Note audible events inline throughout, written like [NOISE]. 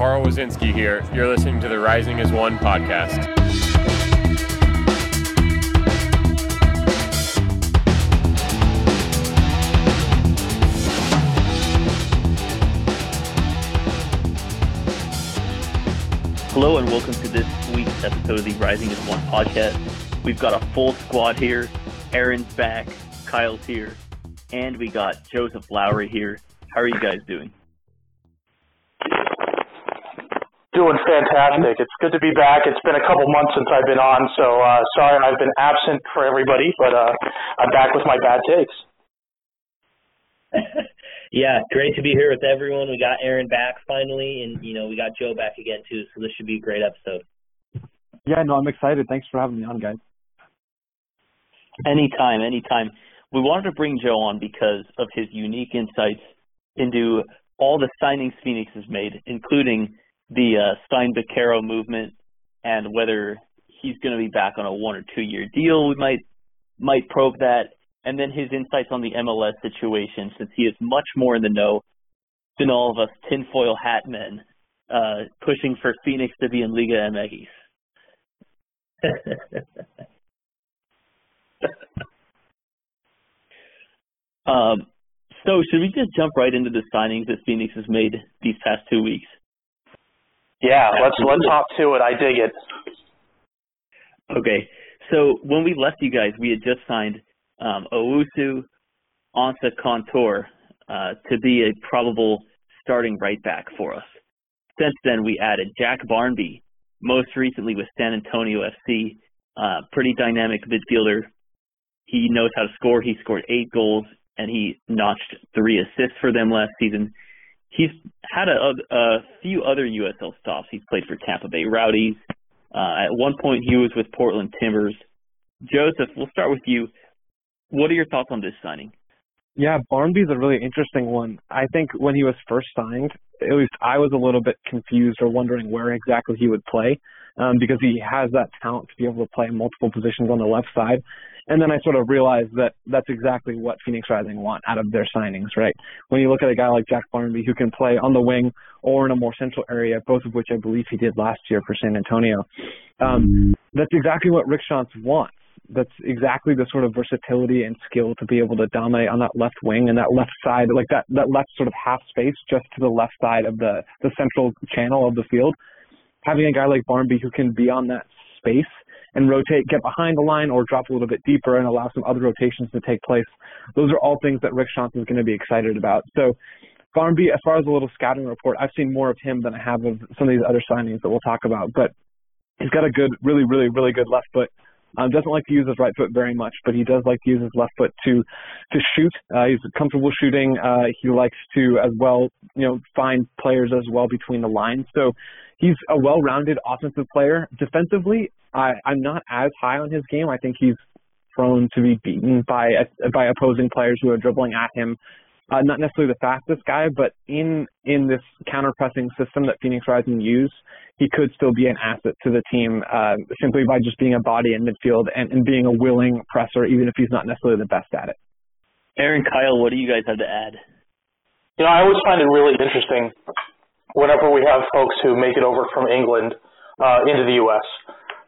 Carl Wazinski here. You're listening to the Rising as One podcast. Hello and welcome to this week's episode of the Rising as One podcast. We've got a full squad here. Aaron's back, Kyle's here, and we got Joseph Lowry here. How are you guys doing? Doing fantastic. It's good to be back. It's been a couple months since I've been on, so uh, sorry I've been absent for everybody, but uh, I'm back with my bad takes. [LAUGHS] yeah, great to be here with everyone. We got Aaron back finally, and you know we got Joe back again too. So this should be a great episode. Yeah, no, I'm excited. Thanks for having me on, guys. Anytime, anytime. We wanted to bring Joe on because of his unique insights into all the signings Phoenix has made, including the uh, Stein Bakero movement and whether he's going to be back on a one or two year deal. We might might probe that, and then his insights on the MLS situation, since he is much more in the know than all of us tinfoil hat men uh, pushing for Phoenix to be in Liga MX. [LAUGHS] um, so should we just jump right into the signings that Phoenix has made these past two weeks? Yeah, let's let's hop to it. I dig it. Okay, so when we left you guys, we had just signed um, Owusu Ansah Kontor uh, to be a probable starting right back for us. Since then, we added Jack Barmby, most recently with San Antonio FC, uh, pretty dynamic midfielder. He knows how to score. He scored eight goals and he notched three assists for them last season. He's had a, a few other USL stops. He's played for Tampa Bay Rowdies. Uh, at one point, he was with Portland Timbers. Joseph, we'll start with you. What are your thoughts on this signing? Yeah, Barmby's a really interesting one. I think when he was first signed, at least I was a little bit confused or wondering where exactly he would play um, because he has that talent to be able to play multiple positions on the left side. And then I sort of realized that that's exactly what Phoenix Rising want out of their signings, right? When you look at a guy like Jack Barmby who can play on the wing or in a more central area, both of which I believe he did last year for San Antonio, um, that's exactly what Rick Schantz wants. That's exactly the sort of versatility and skill to be able to dominate on that left wing and that left side, like that, that left sort of half space just to the left side of the, the central channel of the field. Having a guy like Barmby who can be on that space and rotate, get behind the line or drop a little bit deeper and allow some other rotations to take place. Those are all things that Rick Schantz is going to be excited about. So Barmby, as far as a little scouting report, I've seen more of him than I have of some of these other signings that we'll talk about. But he's got a good, really, really, really good left foot. Um, doesn't like to use his right foot very much, but he does like to use his left foot to to shoot. Uh, he's comfortable shooting. Uh, he likes to as well, you know, find players as well between the lines. So he's a well-rounded offensive player. Defensively, I, I'm not as high on his game. I think he's prone to be beaten by by opposing players who are dribbling at him. Uh, not necessarily the fastest guy, but in in this counter pressing system that Phoenix Rising use, he could still be an asset to the team uh, simply by just being a body in midfield and, and being a willing presser, even if he's not necessarily the best at it. Aaron, Kyle, what do you guys have to add? You know, I always find it really interesting whenever we have folks who make it over from England uh, into the U.S.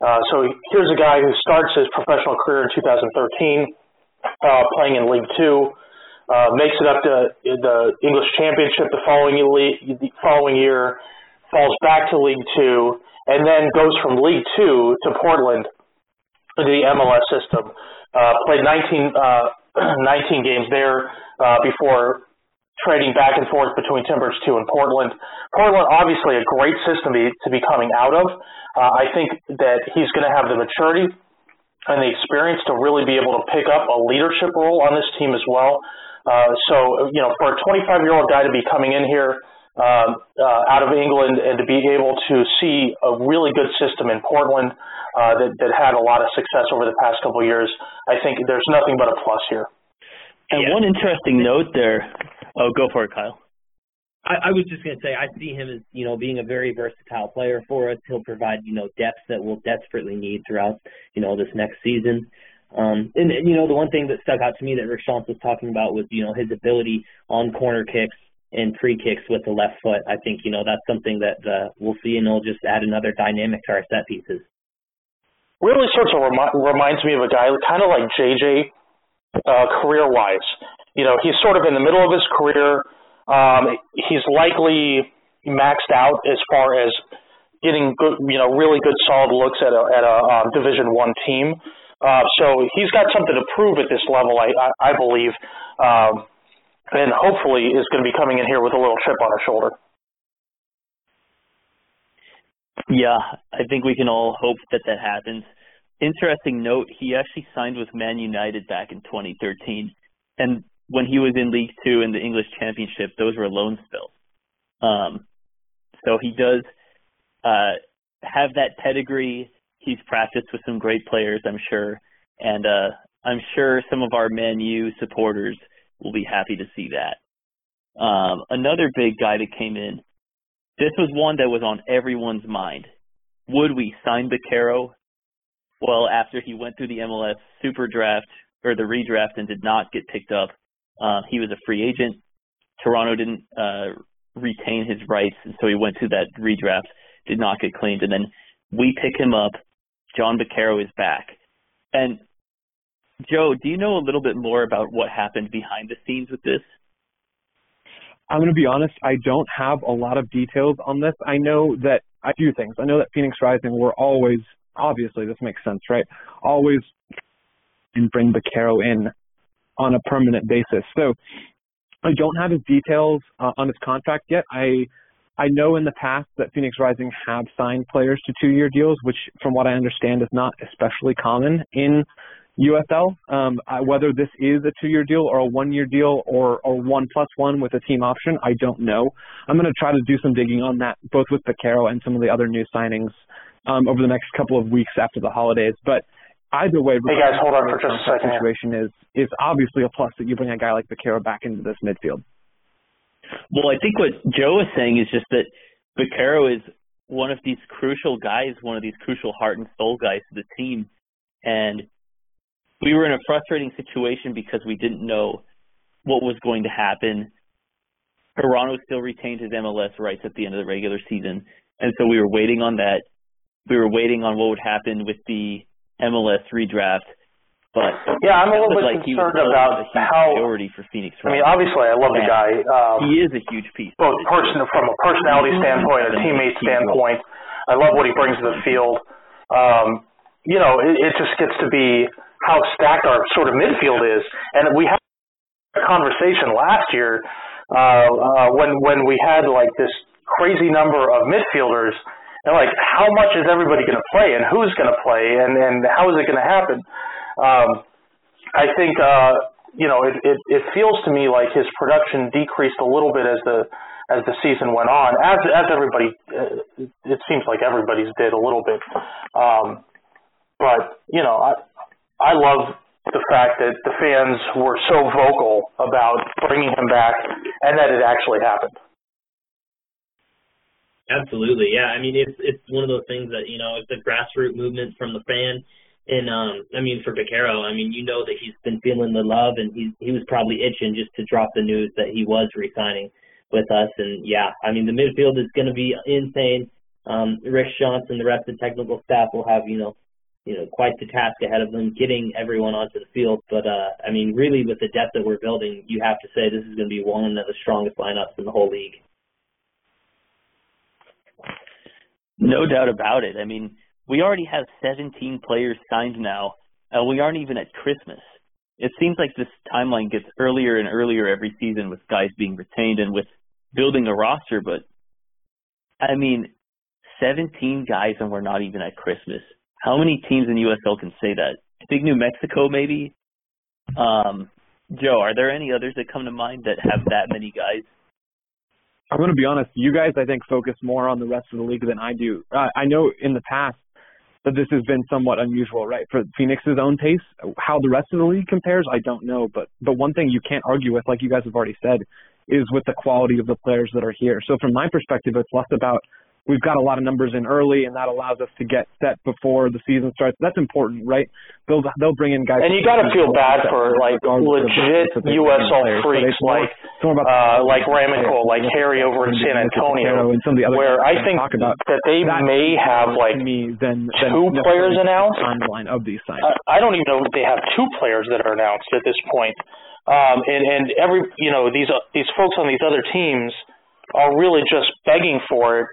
Uh, so here's a guy who starts his professional career in 2013, uh, playing in League Two, uh, makes it up to the English Championship the following the following year, falls back to League Two, and then goes from League Two to Portland into the MLS system. Uh, played 19, uh, [CLEARS THROAT] 19 games there uh, before trading back and forth between Timbers 2 and Portland. Portland, obviously, a great system to be coming out of. Uh, I think that he's going to have the maturity and the experience to really be able to pick up a leadership role on this team as well. Uh, so, you know, for a 25 year old guy to be coming in here um, uh, out of England and to be able to see a really good system in Portland uh, that, that had a lot of success over the past couple of years, I think there's nothing but a plus here. And yeah. one interesting note there Oh, go for it, Kyle. I, I was just going to say I see him as you know being a very versatile player for us. He'll provide you know depth that we'll desperately need throughout you know this next season. Um, and, and you know the one thing that stuck out to me that Rick was talking about was you know his ability on corner kicks in free kicks with the left foot. I think you know that's something that uh, we'll see, and it'll just add another dynamic to our set pieces. Really, sort of remi- reminds me of a guy kind of like JJ, uh, career-wise. You know, he's sort of in the middle of his career. Um, he's likely maxed out as far as getting good, you know, really good solid looks at a at a um, Division One team. Uh, so he's got something to prove at this level, I I, I believe. Um, and hopefully is going to be coming in here with a little chip on his shoulder. Yeah, I think we can all hope that that happens. Interesting note, he actually signed with Man United back in 2013. And when he was in League Two in the English Championship, those were loan spells. Um, so he does uh, have that pedigree. He's practiced with some great players, I'm sure. And uh, I'm sure some of our Man U supporters – will be happy to see that. Um, another big guy that came in, this was one that was on everyone's mind. Would we sign Bakero? Well, after he went through the MLS Super Draft or the redraft and did not get picked up, uh, he was a free agent. Toronto didn't uh, retain his rights, and so he went through that redraft, did not get claimed, and then we pick him up. John Bakero is back, and Joe, do you know a little bit more about what happened behind the scenes with this? I'm going to be honest, I don't have a lot of details on this. I know that a few things. I know that Phoenix Rising were always, obviously, this makes sense, right? Always and bring Bakero in on a permanent basis. So I don't have his details uh, on his contract yet. I I know in the past that Phoenix Rising have signed players to two-year deals, which, from what I understand, is not especially common in USL. Um, I, whether this is a two-year deal or a one-year deal or, or one plus one with a team option, I don't know. I'm going to try to do some digging on that, both with Bakero and some of the other new signings um, over the next couple of weeks after the holidays. But either way, hey guys, hold on for just a second. The Situation is is obviously a plus that you bring a guy like Bakero back into this midfield. Well, I think what Joe is saying is just that Bakero is one of these crucial guys, one of these crucial heart and soul guys to the team, and we were in a frustrating situation because we didn't know what was going to happen. Toronto still retained his MLS rights at the end of the regular season, and so we were waiting on that. We were waiting on what would happen with the MLS redraft. But yeah, I'm a little bit like concerned about how. Priority for Phoenix. I mean, obviously, I love the guy. Um, he is a huge piece. Both person from a personality standpoint, a teammate standpoint. I love what he brings to the field. Um, you know, it, it just gets to be how stacked our sort of midfield is. And we had a conversation last year uh, uh, when when we had like this crazy number of midfielders. And like, how much is everybody going to play, and who's going to play, and and how is it going to happen? Um, I think uh, you know it, it it feels to me like his production decreased a little bit as the as the season went on, as as everybody uh, it seems like everybody's did a little bit. Um, but you know, I I love the fact that the fans were so vocal about bringing him back and that it actually happened. Absolutely, yeah. I mean, it's it's one of those things that you know, it's a grassroots movement from the fan, and um, I mean, for Bakero, I mean, you know that he's been feeling the love, and he's he was probably itching just to drop the news that he was resigning with us, and yeah, I mean, the midfield is going to be insane. Um, Rich Johnson, the rest of the technical staff will have you know you know, quite the task ahead of them getting everyone onto the field. But uh, I mean, really, with the depth that we're building, you have to say this is going to be one of the strongest lineups in the whole league. No doubt about it. I mean, we already have 17 players signed now, and we aren't even at Christmas. It seems like this timeline gets earlier and earlier every season with guys being retained and with building a roster. But I mean, 17 guys, and we're not even at Christmas how many teams in USL can say that? I think New Mexico maybe. Um, Joe, are there any others that come to mind that have that many guys? I'm going to be honest. You guys, I think, focus more on the rest of the league than I do. Uh, I know in the past that this has been somewhat unusual, right? For Phoenix's own pace, how the rest of the league compares, I don't know. But but one thing you can't argue with, like you guys have already said, is with the quality of the players that are here. So from my perspective, it's less about we've got a lot of numbers in early, and that allows us to get set before the season starts. That's important, right? They'll they'll bring in guys. And you got to feel bad for like legit USL freaks like uh, like Ramico, like Harry over in San Antonio, and some of the other where I think about, that they that may have like me than, than two players announced. Timeline of these signings. I, I don't even know if they have two players that are announced at this point. Um, and and every you know these uh, these folks on these other teams are really just begging for it,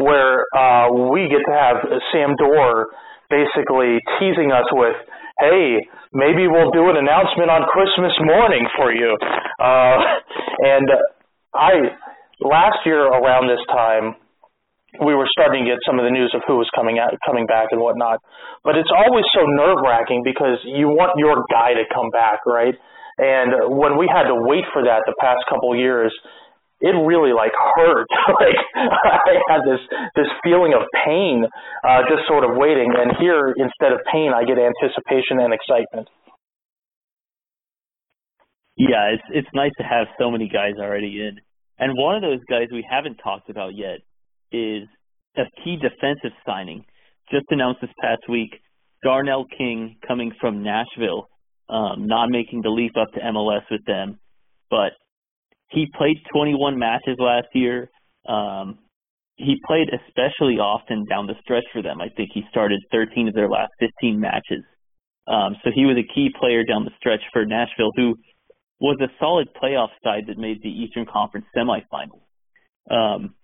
where uh, we get to have Sam Dorr basically teasing us with, "Hey, maybe we'll do an announcement on Christmas morning for you." Uh, and I last year around this time we were starting to get some of the news of who was coming out, coming back and whatnot. But it's always so nerve wracking because you want your guy to come back, right? And when we had to wait for that the past couple years, it really like hurt. [LAUGHS] like I had this this feeling of pain, uh, just sort of waiting. And here, instead of pain, I get anticipation and excitement. Yeah, it's it's nice to have so many guys already in. And one of those guys we haven't talked about yet is a key defensive signing just announced this past week. Darnell King coming from Nashville um, not making the leap up to MLS with them. But he played 21 matches last year. Um, he played especially often down the stretch for them. I think he started 13 of their last 15 matches. Um, so he was a key player down the stretch for Nashville, who was a solid playoff side that made the Eastern Conference semifinals. Um,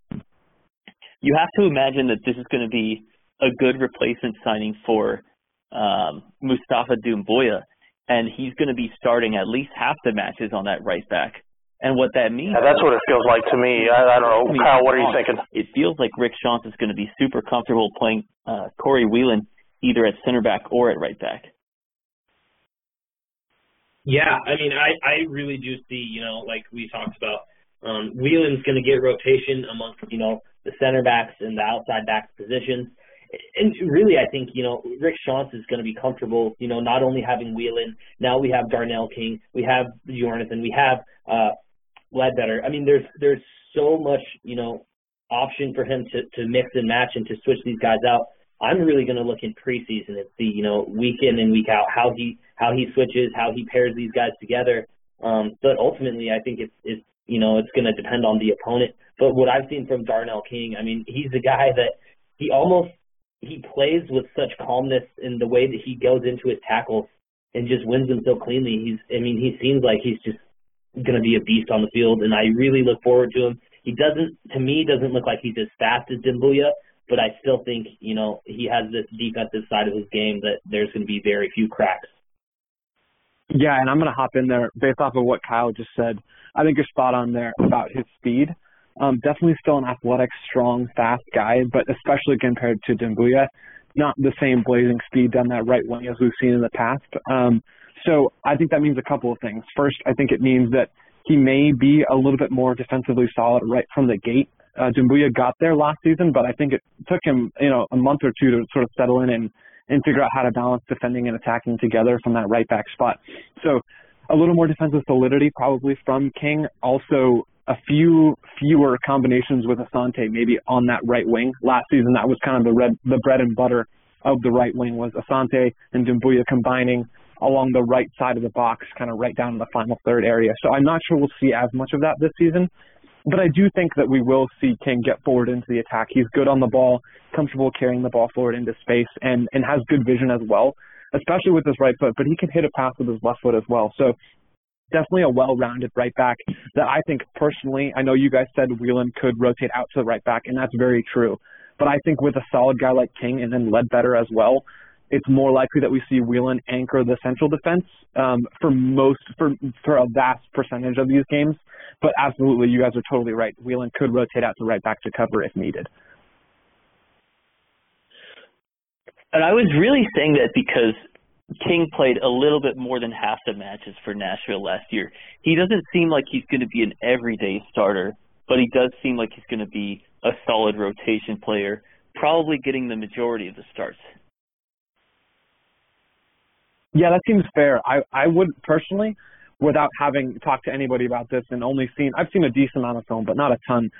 you have to imagine that this is going to be a good replacement signing for um, Mustafa Doumbouya, and he's going to be starting at least half the matches on that right back. And what that means. Yeah, that's what it feels like to me. I, I don't know, Kyle. What are you thinking? It feels like Rick Schantz is going to be super comfortable playing uh, Corey Whelan either at center back or at right back. Yeah, I mean, I I really do see, you know, like we talked about, um, Whelan's going to get rotation amongst, you know, the center backs and the outside back positions and really, I think you know Rick Schantz is going to be comfortable. You know, not only having Whelan, now we have Darnell King, we have Jonathan, we have uh, Ledbetter. I mean, there's there's so much you know option for him to to mix and match and to switch these guys out. I'm really going to look in preseason and see you know week in and week out how he how he switches, how he pairs these guys together. Um, but ultimately, I think it's it's you know it's going to depend on the opponent. But what I've seen from Darnell King, I mean, he's a guy that he almost he plays with such calmness in the way that he goes into his tackles and just wins them so cleanly. He's, I mean, he seems like he's just going to be a beast on the field, and I really look forward to him. He doesn't, to me, doesn't look like he's as fast as Doumbouya, but I still think, you know, he has this defensive side of his game that there's going to be very few cracks. Yeah, and I'm going to hop in there based off of what Kyle just said. I think you're spot on there about his speed. Um, definitely still an athletic, strong, fast guy, but especially compared to Doumbouya, not the same blazing speed down that right wing as we've seen in the past. Um, so I think that means a couple of things. First, I think it means that he may be a little bit more defensively solid right from the gate. Uh, Doumbouya got there last season, but I think it took him, you know, a month or two to sort of settle in and, and figure out how to balance defending and attacking together from that right back spot. So a little more defensive solidity probably from King. Also, a few fewer combinations with Asante maybe on that right wing. Last season, that was kind of the red, the bread and butter of the right wing was Asante and Doumbouya combining along the right side of the box, kind of right down in the final third area. So I'm not sure we'll see as much of that this season, but I do think that we will see King get forward into the attack. He's good on the ball, comfortable carrying the ball forward into space, and and has good vision as well, especially with his right foot. But he can hit a pass with his left foot as well. So definitely a well-rounded right back that I think personally, I know you guys said Whelan could rotate out to the right back, and that's very true. But I think with a solid guy like King and then Ledbetter as well, it's more likely that we see Whelan anchor the central defense um, for most for for a vast percentage of these games. But absolutely, you guys are totally right. Whelan could rotate out to right back to cover if needed. And I was really saying that because King played a little bit more than half the matches for Nashville last year. He doesn't seem like he's going to be an everyday starter, but he does seem like he's going to be a solid rotation player, probably getting the majority of the starts. Yeah, that seems fair. I I would personally, without having talked to anybody about this and only seen I've seen a decent amount of film, but not a ton.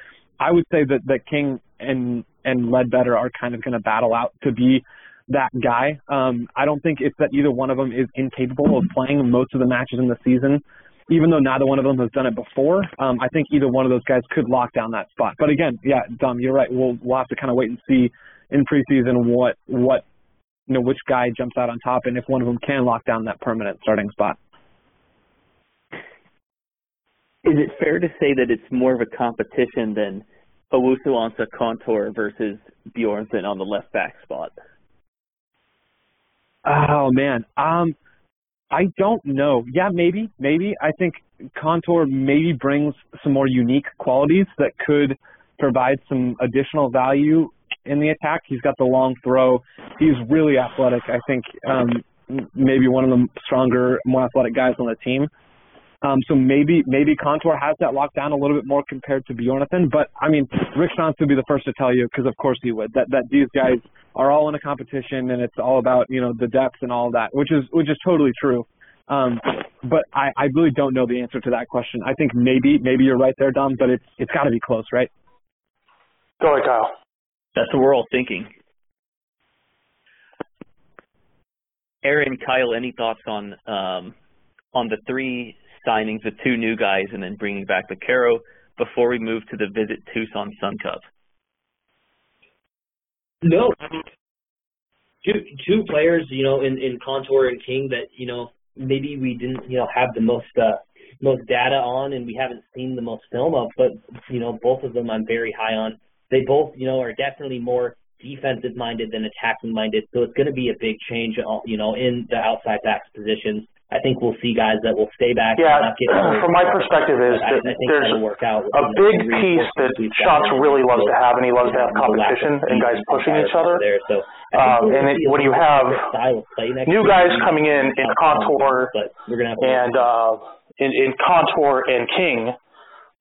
I would say that that King and and Ledbetter are kind of going to battle out to be that guy. Um, I don't think it's that either one of them is incapable of playing most of the matches in the season, even though neither one of them has done it before. Um, I think either one of those guys could lock down that spot. But again, yeah, Dom, you're right. We'll we'll have to kind of wait and see in preseason what what you know which guy jumps out on top and if one of them can lock down that permanent starting spot. Is it fair to say that it's more of a competition than Owusu Ansa Kontor versus Bjornsson on the left back spot? Oh man, um, I don't know. Yeah, maybe, maybe. I think Kontor maybe brings some more unique qualities that could provide some additional value in the attack. He's got the long throw. He's really athletic. I think um, maybe one of the stronger, more athletic guys on the team. Um, so maybe maybe Kontor has that locked down a little bit more compared to Bjornathan. But I mean, Rick Schantz would be the first to tell you because of course he would that that these guys are all in a competition and it's all about you know the depth and all that, which is which is totally true. Um, but I, I really don't know the answer to that question. I think maybe maybe you're right there, Dom, but it's it's got to be close, right? Go ahead, Kyle. That's what we're all thinking. Aaron, Kyle, any thoughts on um, on the three signings, the two new guys, and then bringing back Bakero before we move to the Visit Tucson Sun Cup? No, two two players, you know, in in Kontor and King that you know maybe we didn't you know have the most uh, most data on, and we haven't seen the most film of, but you know both of them I'm very high on. They both you know are definitely more defensive minded than attacking minded, so it's going to be a big change, uh, you know, in the outside backs positions. I think we'll see guys that will stay back. Yeah, from my perspective is that I, I there's a big piece that Schantz really loves to have, and he loves to have competition and guys pushing each other. There, so um, and it, when you have new guys coming in in Kontor and uh, in, in Kontor and King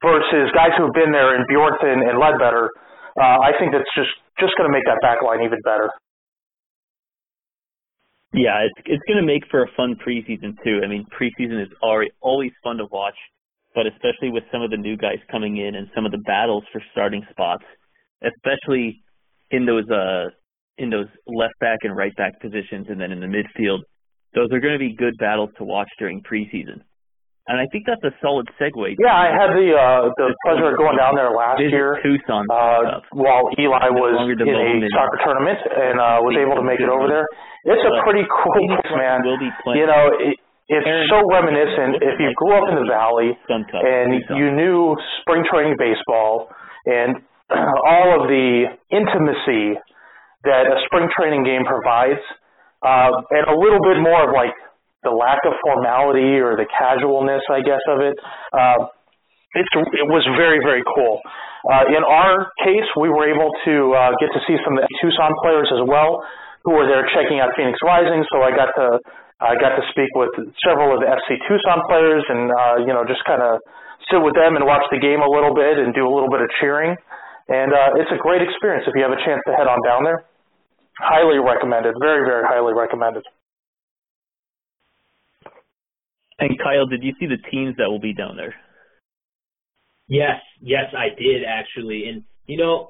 versus guys who have been there in Bjornson and Ledbetter, uh, I think that's just just going to make that back line even better. Yeah, it's it's going to make for a fun preseason too. I mean, preseason is already always fun to watch, but especially with some of the new guys coming in and some of the battles for starting spots, especially in those uh in those left back and right back positions, and then in the midfield, those are going to be good battles to watch during preseason. And I think that's a solid segue. Yeah, I had the uh, the pleasure of going down there last year Tucson uh, while Eli was in a soccer tournament and uh, was able to make it over there. It's a pretty cool place, man. You know, it, it's so reminiscent. If you grew up in the valley and you knew spring training baseball and [CLEARS THROAT] all of the intimacy that a spring training game provides, uh, and a little bit more of like the lack of formality or the casualness, I guess, of it. Uh, it's, it was very, very cool. Uh, in our case, we were able to uh, get to see some of the Tucson players as well, who were there checking out Phoenix Rising. So I got to I got to speak with several of the FC Tucson players, and uh, you know, just kind of sit with them and watch the game a little bit and do a little bit of cheering. And uh, it's a great experience if you have a chance to head on down there. Highly recommended. Very, very highly recommended. And Kyle, did you see the teams that will be down there? Yes, yes, I did actually. And you know,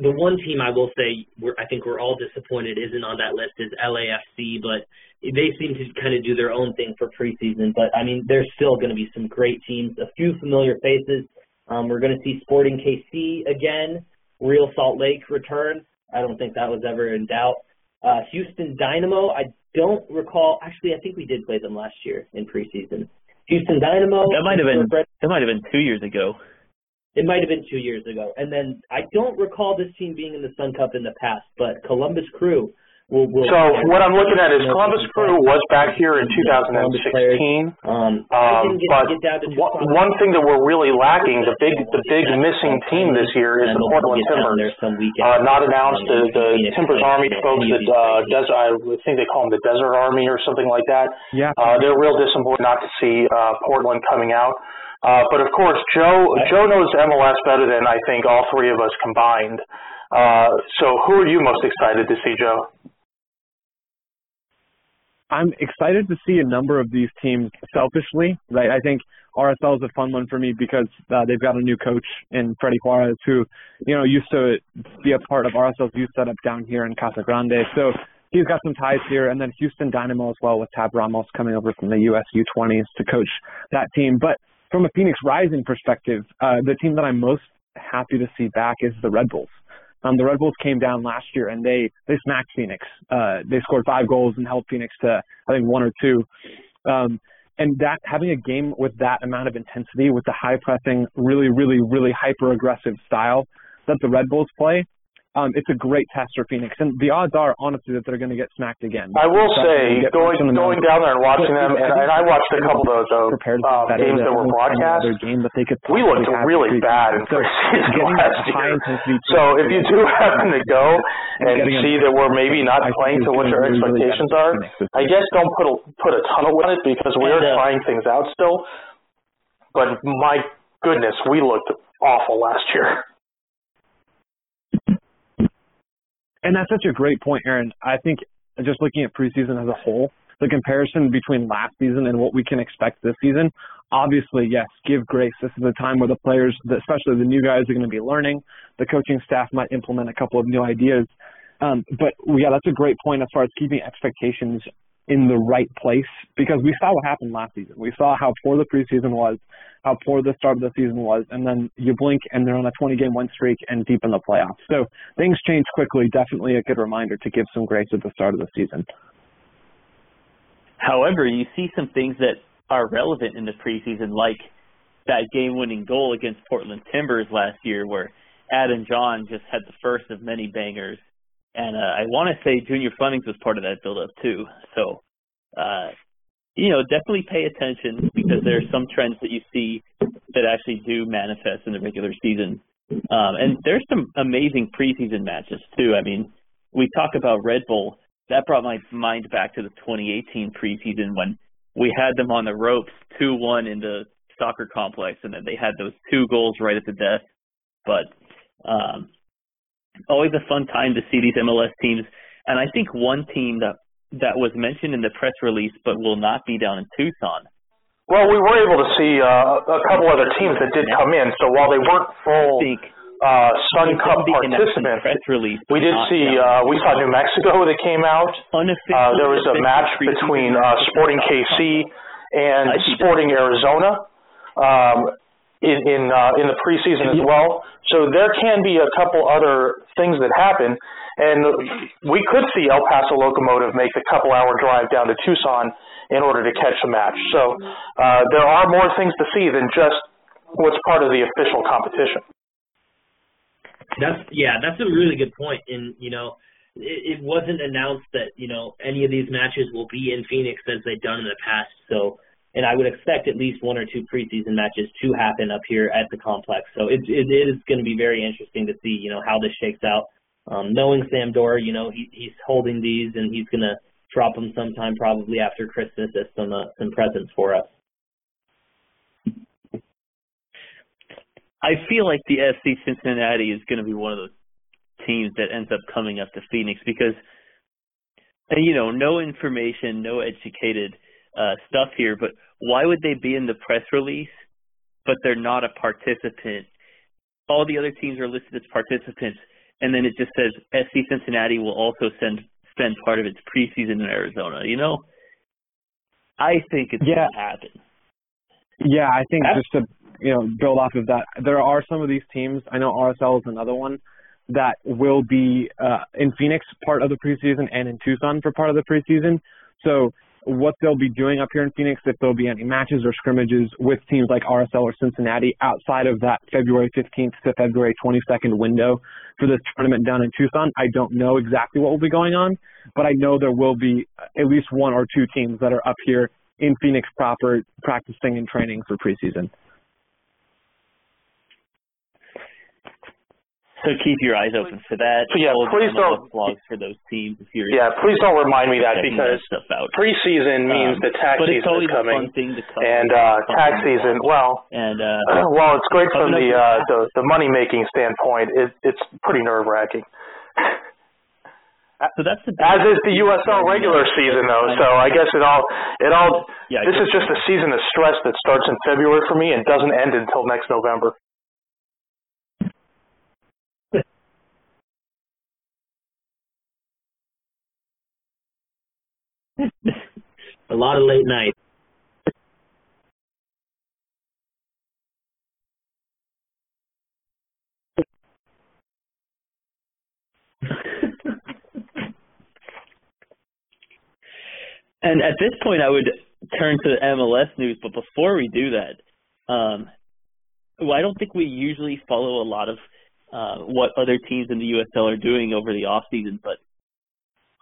the one team I will say we're, I think we're all disappointed isn't on that list is LAFC, but they seem to kind of do their own thing for preseason. But I mean, there's still going to be some great teams, a few familiar faces. Um, we're going to see Sporting KC again, Real Salt Lake return. I don't think that was ever in doubt. Uh, Houston Dynamo, I don't recall. Actually, I think we did play them last year in preseason. Houston Dynamo. That might have been. That might have been two years ago. It might have been two years ago. And then I don't recall this team being in the Sun Cup in the past, but Columbus Crew We'll, we'll so what I'm looking at is Columbus Crew was back here in 2016. Um, um, but one thing that we're really lacking, the big the big missing team this year is the Portland Timbers. Uh, not announced the, the Timbers Army folks that uh, Des- I think they call them the Desert Army or something like that. Yeah. Uh, they're real disappointed not to see uh, Portland coming out. Uh, but of course, Joe Joe knows MLS better than I think all three of us combined. Uh, so who are you most excited to see, Joe? I'm excited to see a number of these teams selfishly. Right, I think RSL is a fun one for me because uh, they've got a new coach in Freddy Juarez, who you know used to be a part of RSL's youth setup down here in Casa Grande. So he's got some ties here, and then Houston Dynamo as well with Tab Ramos coming over from the US U20s to coach that team. But from a Phoenix Rising perspective, uh, the team that I'm most happy to see back is the Red Bulls. Um, the Red Bulls came down last year and they they smacked Phoenix. Uh, they scored five goals and held Phoenix to I think one or two. Um, and that having a game with that amount of intensity, with the high pressing, really, really, really hyper aggressive style that the Red Bulls play, um, it's a great test for Phoenix, and the odds are honestly that they're going to get smacked again. I will say, going going down there and watching them, and, and I watched a couple of those uh, uh, games that were broadcast. Game that they could we looked really bad in preseason last year. So if you do [LAUGHS] happen to go and see that we're maybe not playing to what your expectations are, I guess don't put a put a ton of on it because we are trying things out still. But my goodness, we looked awful last year. And that's such a great point, Aaron. I think just looking at preseason as a whole, the comparison between last season and what we can expect this season, obviously, yes, give grace. This is a time where the players, especially the new guys, are going to be learning. The coaching staff might implement a couple of new ideas. Um, but yeah, that's a great point as far as keeping expectations in the right place because we saw what happened last season. We saw how poor the preseason was, how poor the start of the season was, and then you blink and they're on a 20 game win streak and deep in the playoffs. So things change quickly. Definitely a good reminder to give some grace at the start of the season. However, you see some things that are relevant in the preseason, like that game winning goal against Portland Timbers last year, where Adam Jahn just had the first of many bangers and uh, I want to say Junior Flemmings was part of that buildup too. So, uh, you know, definitely pay attention because there are some trends that you see that actually do manifest in the regular season. Um, and there's some amazing preseason matches too. I mean, we talk about Red Bull. That brought my mind back to the 2018 preseason when we had them on the ropes 2-1 in the soccer complex, and then they had those two goals right at the death. But um, always a fun time to see these MLS teams. And I think one team that that was mentioned in the press release but will not be down in Tucson. Well, we were able to see uh, a couple other teams that did come in. So while they weren't full uh, Sun Cup participants, we did see uh, we saw New Mexico that came out. Uh, there was a match between uh, Sporting KC and Sporting Arizona. Um, in in, uh, in the preseason as well. So there can be a couple other things that happen, and we could see El Paso Locomotive make a couple hour drive down to Tucson in order to catch a match. So uh, there are more things to see than just what's part of the official competition. That's yeah, that's a really good point. And you know, it, it wasn't announced that you know any of these matches will be in Phoenix as they've done in the past. So and I would expect at least one or two preseason matches to happen up here at the complex. So it, it is going to be very interesting to see, you know, how this shakes out. Um, knowing Sam Dorr, you know, he, he's holding these and he's going to drop them sometime probably after Christmas as some uh, some presents for us. I feel like the FC Cincinnati is going to be one of those teams that ends up coming up to Phoenix because, you know, no information, no educated uh, stuff here, but why would they be in the press release, but they're not a participant? All the other teams are listed as participants, and then it just says FC Cincinnati will also send spend part of its preseason in Arizona. You know, I think it's yeah. gonna happen. Yeah, I think That's, just to you know build off of that, there are some of these teams. I know RSL is another one that will be uh, in Phoenix part of the preseason and in Tucson for part of the preseason. So what they'll be doing up here in Phoenix, if there'll be any matches or scrimmages with teams like RSL or Cincinnati outside of that February 15th to February 22nd window for this tournament down in Tucson. I don't know exactly what will be going on, but I know there will be at least one or two teams that are up here in Phoenix proper practicing and training for preseason. So keep your eyes open for that. So yeah, please don't blogs for those teams if you're yeah. Please don't remind me that because that preseason means um, the tax season is coming, and uh, tax season. Well, and uh, [CLEARS THROAT] well, it's great from the uh, the, the money making standpoint. It, it's pretty nerve wracking. So that's the as is the USL regular season though. So I guess it all it all yeah. this is just a season of stress that starts in February for me and doesn't end until next November. A lot of late nights. and at this point, I would turn to the MLS news. But before we do that, um, well, I don't think we usually follow a lot of uh, what other teams in the USL are doing over the off season. But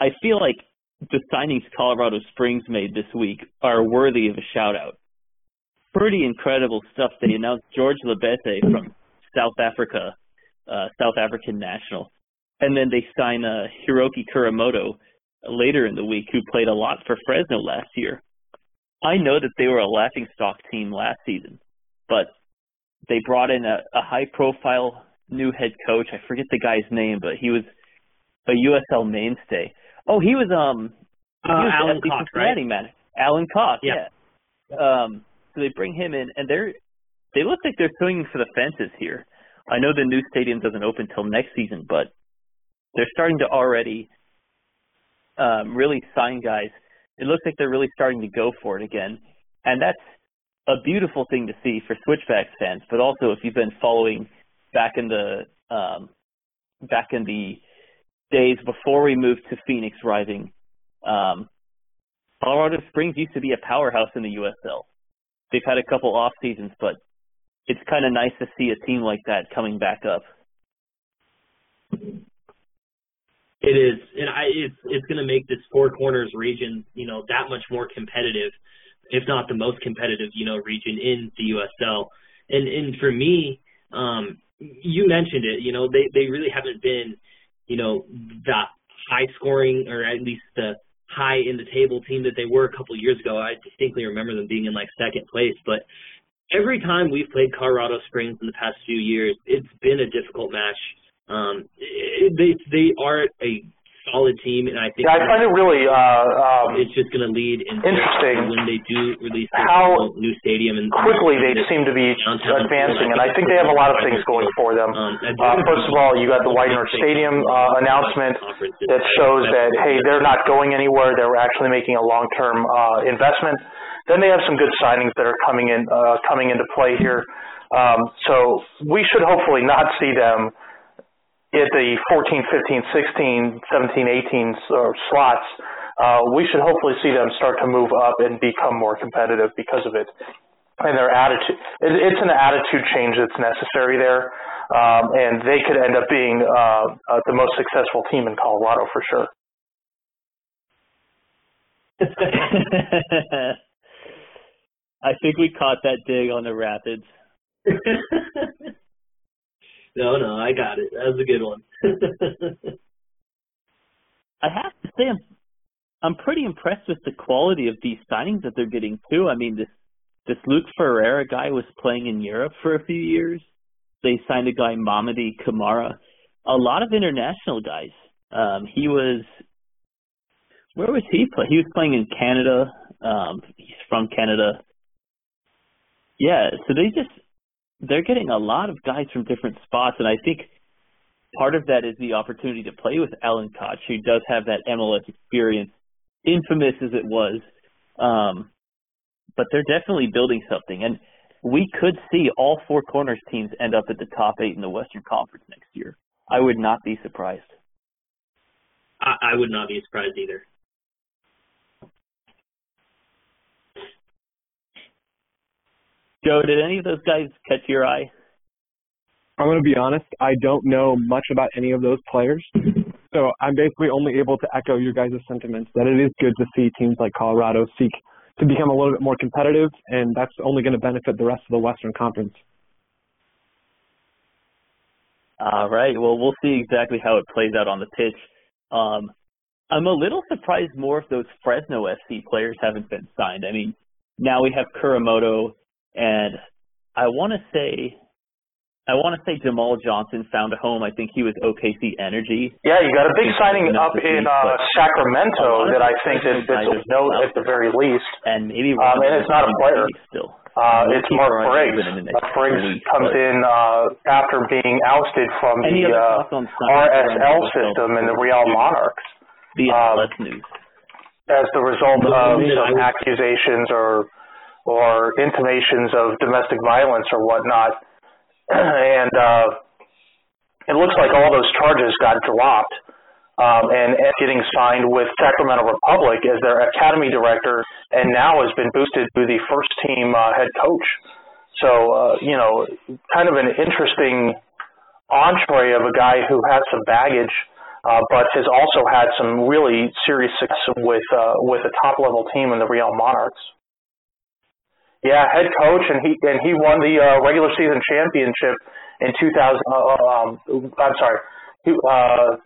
I feel like the signings Colorado Springs made this week are worthy of a shout out. Pretty incredible stuff. They announced George Lebese from South Africa, uh, South African national, and then they sign uh, Hiroki Kuramoto later in the week, who played a lot for Fresno last year. I know that they were a laughing stock team last season, but they brought in a, a high profile new head coach. I forget the guy's name, but he was a USL mainstay. Oh, he was um uh, he was Alan Koch, right? Man. Alan Koch, yeah. yeah. Um, so they bring him in, and they're they look like they're swinging for the fences here. I know the new stadium doesn't open till next season, but they're starting to already um, really sign guys. It looks like they're really starting to go for it again, and that's a beautiful thing to see for Switchbacks fans. But also, if you've been following back in the um, back in the days before we moved to Phoenix Rising, um, Colorado Springs used to be a powerhouse in the USL. They've had a couple off seasons, but it's kind of nice to see a team like that coming back up. It is, and I it's it's going to make this Four Corners region, you know, that much more competitive, if not the most competitive, you know, region in the USL. And and for me, um, you mentioned it, you know, they they really haven't been, you know, the high scoring or at least the high in the table team that they were a couple years ago. I distinctly remember them being in like second place, but every time we've played Colorado Springs in the past few years, it's been a difficult match um, they they are a solid team, and I think yeah, I find it really uh, um, it's just going to lead in interesting when they do release how new stadium and quickly they seem to be advancing, and I think they have a lot of things going for them. Um, uh, first of all, you got the Weidner Stadium uh, announcement that shows that hey, they're not going anywhere; they're actually making a long-term uh, investment. Then they have some good signings that are coming in uh, coming into play here. Um, so we should hopefully not see them at the 14, 15, 16, 17, 18 slots, uh, we should hopefully see them start to move up and become more competitive because of it. And their attitude, it, it's an attitude change that's necessary there. Um, and they could end up being uh, uh, the most successful team in Colorado for sure. [LAUGHS] I think we caught that dig on the Rapids. [LAUGHS] No, no, I got it. That was a good one. [LAUGHS] I have to say, I'm I'm pretty impressed with the quality of these signings that they're getting too. I mean, this this Luke Ferreira guy was playing in Europe for a few years. They signed a guy Mamadi Kamara. A lot of international guys. Um, he was where was he play? He was playing in Canada. Um, he's from Canada. Yeah, so they just they're getting a lot of guys from different spots, and I think part of that is the opportunity to play with Alan Koch, who does have that MLS experience, infamous as it was. Um, but they're definitely building something, and we could see all four corners teams end up at the top eight in the Western Conference next year. I would not be surprised. I, I would not be surprised either. Joe, did any of those guys catch your eye? I'm going to be honest. I don't know much about any of those players. So I'm basically only able to echo your guys' sentiments that it is good to see teams like Colorado seek to become a little bit more competitive, and that's only going to benefit the rest of the Western Conference. All right. Well, we'll see exactly how it plays out on the pitch. Um, I'm a little surprised more of those Fresno FC players haven't been signed. I mean, now we have Kuramoto and I want to say I want to say Jamal Johnson found a home. I think he was OKC Energy. Yeah, you got a big signing up in uh, Sacramento that I think is that's of note at the very least. And maybe um, and it's not a player. Still. Uh, it's Mark Briggs. Mark Briggs week, comes in uh, after being ousted from the uh, RSL system and the Real Monarchs. The um, news. As the result of some accusations or or intimations of domestic violence or whatnot [CLEARS THROAT] and uh, it looks like all those charges got dropped. Um, and, and getting signed with Sacramento Republic as their academy director, and now has been boosted to the first team uh, head coach. So, uh, you know, kind of an interesting entree of a guy who has some baggage, uh, but has also had some really serious success with uh, with a top level team in the Real Monarchs. Yeah, head coach, and he and he won the uh, regular season championship in 2000. Uh, um, I'm sorry, he, uh,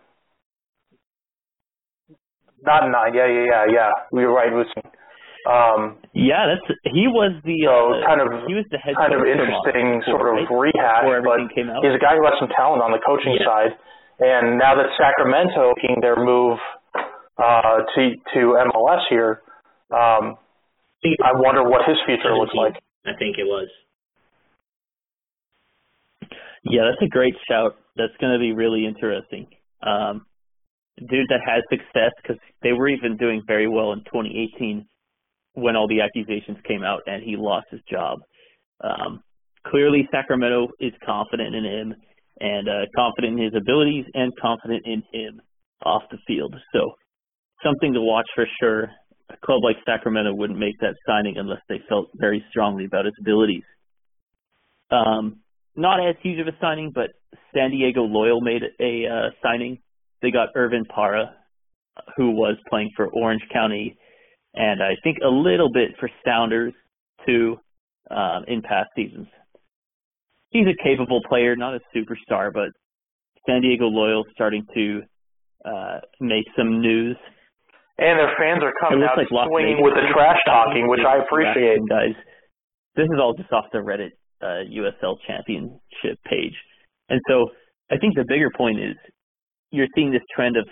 not nine. Yeah, yeah, yeah, yeah. We were right. Um, yeah, that's he was the so uh, kind of he was the head kind of interesting sort of right? rehash, but he's a guy who has some talent on the coaching yeah. side. And now that Sacramento making their move uh, to to MLS here, um, I wonder what his future looks like. I think it was. Yeah, that's a great shout. That's going to be really interesting. Um, dude that has success because they were even doing very well in 2018 when all the accusations came out and he lost his job. Um, clearly, Sacramento is confident in him and uh, confident in his abilities and confident in him off the field. So something to watch for sure a club like Sacramento wouldn't make that signing unless they felt very strongly about his abilities. Um, not as huge of a signing, but San Diego Loyal made a uh, signing. They got Irvin Parra, who was playing for Orange County, and I think a little bit for Sounders too um, in past seasons. He's a capable player, not a superstar, but San Diego Loyal starting to uh, make some news and their fans are coming out like swinging with the trash talking, which I appreciate. Guys, this is all just off the Reddit uh, USL Championship page, and so I think the bigger point is you're seeing this trend of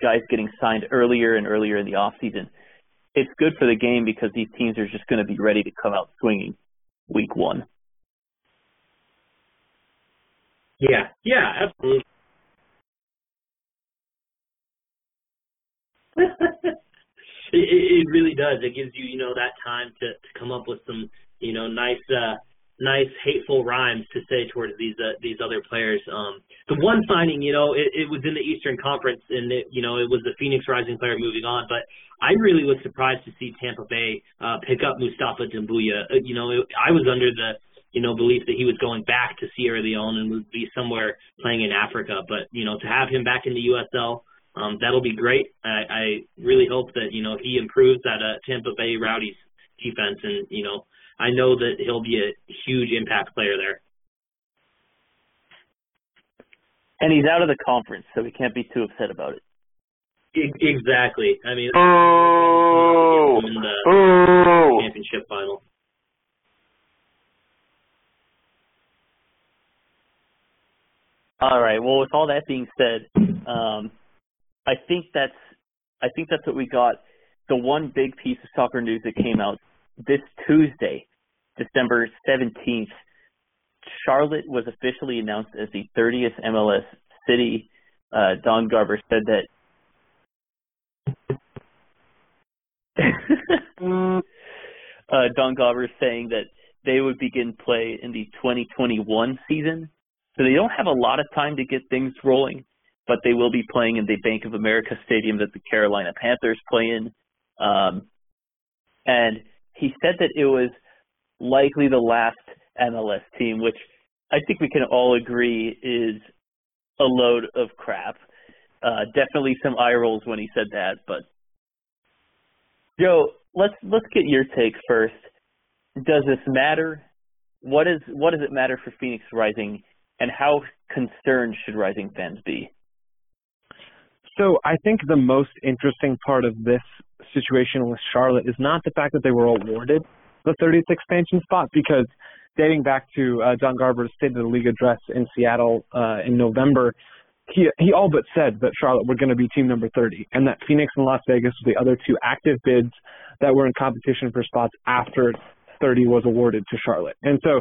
guys getting signed earlier and earlier in the off season. It's good for the game because these teams are just going to be ready to come out swinging week one. Yeah, yeah, absolutely. It, it really does. It gives you, you know, that time to, to come up with some, you know, nice, uh, nice hateful rhymes to say towards these uh, these other players. Um, the one signing, you know, it, it was in the Eastern Conference, and it, you know, it was the Phoenix Rising player moving on. But I really was surprised to see Tampa Bay uh, pick up Mustafa Doumbouya. Uh, you know, it, I was under the you know belief that he was going back to Sierra Leone and would be somewhere playing in Africa. But you know, to have him back in the USL um, that'll be great. I, I really hope that you know he improves that uh, Tampa Bay Rowdies defense, and you know I know that he'll be a huge impact player there. And he's out of the conference, so we can't be too upset about it. Exactly. I mean, oh, in the oh. championship final. All right. Well, with all that being said, um, I think that's I think that's what we got. The one big piece of soccer news that came out this Tuesday, December 17th, Charlotte was officially announced as the 30th MLS city. Uh, Don Garber said that. [LAUGHS] uh, Don Garber saying that they would begin play in the 2021 season. So they don't have a lot of time to get things rolling but they will be playing in the Bank of America Stadium that the Carolina Panthers play in. Um, and he said that it was likely the last MLS team, which I think we can all agree is a load of crap. Uh, definitely some eye rolls when he said that, but Joe, let's let's get your take first. Does this matter? What is what does it matter for Phoenix Rising, and how concerned should Rising fans be? So I think the most interesting part of this situation with Charlotte is not the fact that they were awarded the 30th expansion spot because dating back to uh, Don Garber's State of the League address in Seattle uh, in November, he he all but said that Charlotte were going to be team number 30, and that Phoenix and Las Vegas were the other two active bids that were in competition for spots after 30 was awarded to Charlotte. And so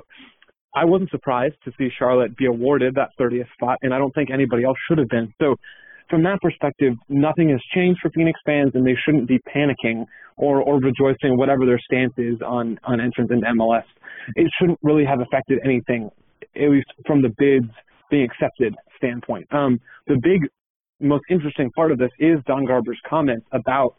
I wasn't surprised to see Charlotte be awarded that 30th spot, and I don't think anybody else should have been. So from that perspective, nothing has changed for Phoenix fans, and they shouldn't be panicking or, or rejoicing whatever their stance is on, on entrance into MLS. It shouldn't really have affected anything, at least from the bids being accepted standpoint. Um, the big, most interesting part of this is Don Garber's comments about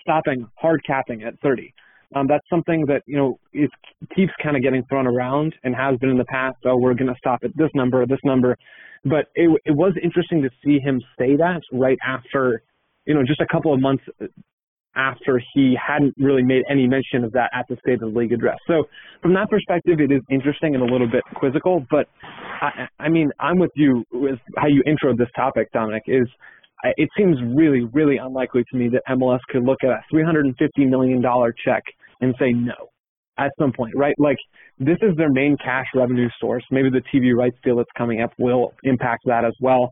stopping hard capping at 30. Um, that's something that you know is keeps kind of getting thrown around and has been in the past. Oh, we're going to stop at this number, this number. But it, it was interesting to see him say that right after, you know, just a couple of months after he hadn't really made any mention of that at the State of the League address. So from that perspective, it is interesting and a little bit quizzical. But I, I mean, I'm with you with how you intro this topic, Dominic. Is uh, it seems really, really unlikely to me that MLS could look at a $350 million check and say no at some point, right? Like this is their main cash revenue source. Maybe the TV rights deal that's coming up will impact that as well.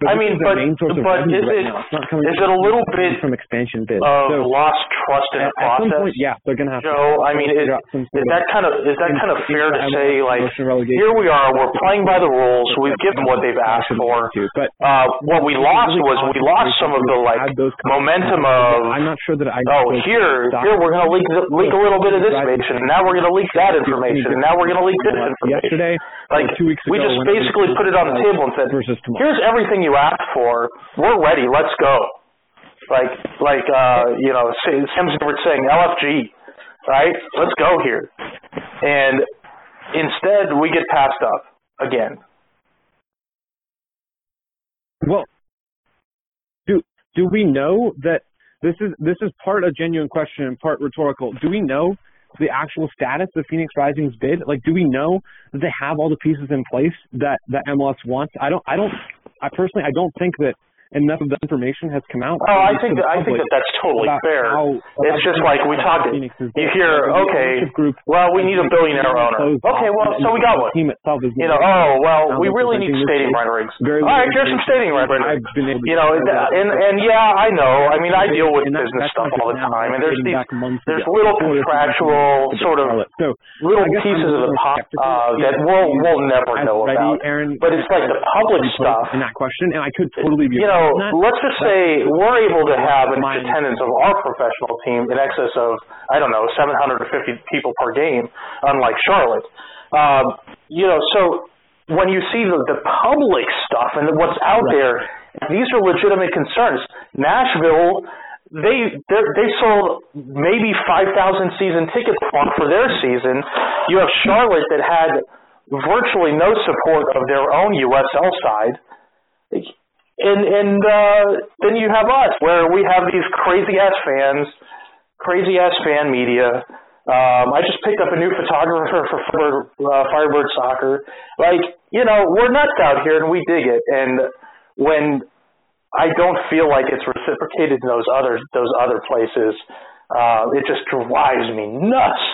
I mean, but, but is right it is it a little bit from expansion bids of so, lost trust in the process? Point, yeah, they're gonna have. Joe, to I mean, is, is that kind of is that kind of fair to say like here we are, we're playing by the rules, we've given what they've asked for, but uh, what we lost was we lost some of the like momentum of. I'm not sure that I. Oh, here, here we're gonna leak leak a little bit of this information, and now we're gonna leak that information, and now we're gonna leak this information. Yesterday, like two weeks ago, we just basically put it on the table and said, here's everything you asked for we're ready. Let's go. Like like uh, you know, Sam's never saying LFG, right? Let's go here. And instead, we get passed up again. Well, do do we know that this is this is part a genuine question and part rhetorical? Do we know the actual status of Phoenix Rising's bid? Like, do we know that they have all the pieces in place that that MLS wants? I don't. I don't. I personally, I don't think that enough of the information has come out. Oh, I think that, I think that that's totally fair. How, it's just like we talked. You hear, okay, well, we need a billionaire owner. Okay, well, so we got one. Team itself is you know, oh, well, we really need stadium renderings. All right, here's some stadium renderings. You know, and and yeah, I know. I mean, I deal with business stuff all the time, and there's these there's little contractual sort of little pieces of the pop uh, that we'll we'll never know about. But it's like the public stuff. In that question, and I could totally be. You know, know, let's just say we're able to have an attendance of our professional team in excess of, I don't know, 750 people per game, unlike Charlotte. Um, you know, so when you see the, the public stuff and what's out right. there, these are legitimate concerns. Nashville, they they sold maybe 5,000 season tickets for their season. You have Charlotte that had virtually no support of their own USL side and and uh, then you have us where we have these crazy ass fans, crazy ass fan media. Um, I just picked up a new photographer for Firebird, uh, Firebird Soccer. Like you know, we're nuts out here and we dig it. And when I don't feel like it's reciprocated in those other those other places, uh, it just drives me nuts.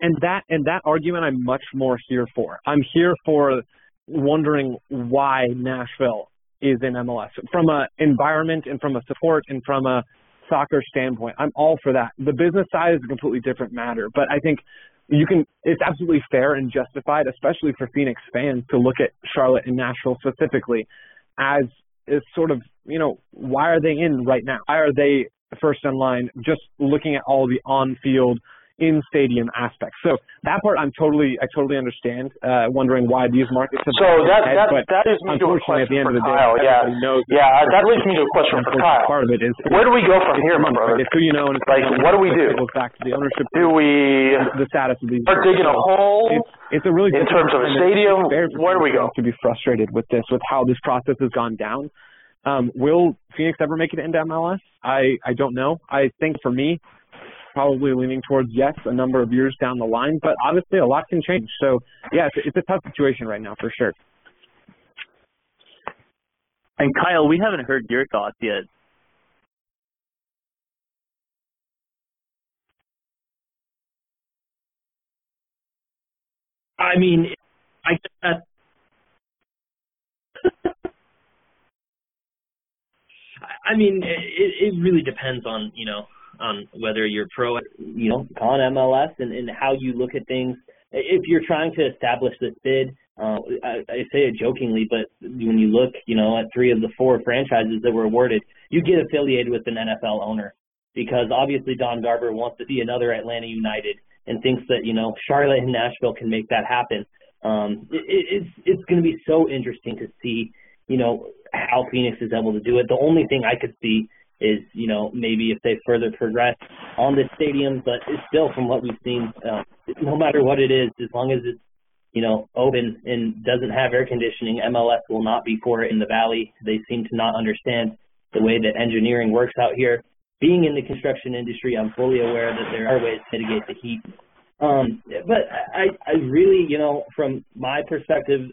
And that and that argument I'm much more here for. I'm here for wondering why Nashville is in MLS from a environment and from a support and from a soccer standpoint. I'm all for that. The business side is a completely different matter, but I think you can it's absolutely fair and justified, especially for Phoenix fans, to look at Charlotte and Nashville specifically as is sort of, you know, why are they in right now? Why are they first in line? Just looking at all the on field in stadium aspects. So that part I'm totally I totally understand. Uh, wondering why these markets have so that ahead, that that is me to a question at the end for of the Kyle. Day, yeah, yeah, that leads me to a question for Kyle. Part of it is where do we go from here, my brother? It's who you know, and it's like what do we do? It goes back to the ownership. Do we the status of these? Start digging a hole. It's, it's a really in terms of a stadium. Where do we go? To be frustrated with this, with how this process has gone down. Um, will Phoenix ever make it into MLS? I I don't know. I think for me, probably leaning towards yes a number of years down the line, but obviously a lot can change. So yeah, it's, it's a tough situation right now for sure. And Kyle, we haven't heard your thoughts yet. I mean, I guess that. [LAUGHS] I mean, it, it really depends on you know on whether you're pro, you know, on MLS and, and how you look at things. If you're trying to establish this bid, uh, I, I say it jokingly, but when you look, you know, at three of the four franchises that were awarded, you get affiliated with an NFL owner because obviously Don Garber wants to see another Atlanta United and thinks that you know Charlotte and Nashville can make that happen. Um, it, it's it's going to be so interesting to see, you know, how Phoenix is able to do it. The only thing I could see is, you know, maybe if they further progress on this stadium, but it's still from what we've seen, uh, no matter what it is, as long as it's, you know, open and doesn't have air conditioning, MLS will not be for it in the valley. They seem to not understand the way that engineering works out here. Being in the construction industry, I'm fully aware that there are ways to mitigate the heat. Um, but I, I really, you know, from my perspective,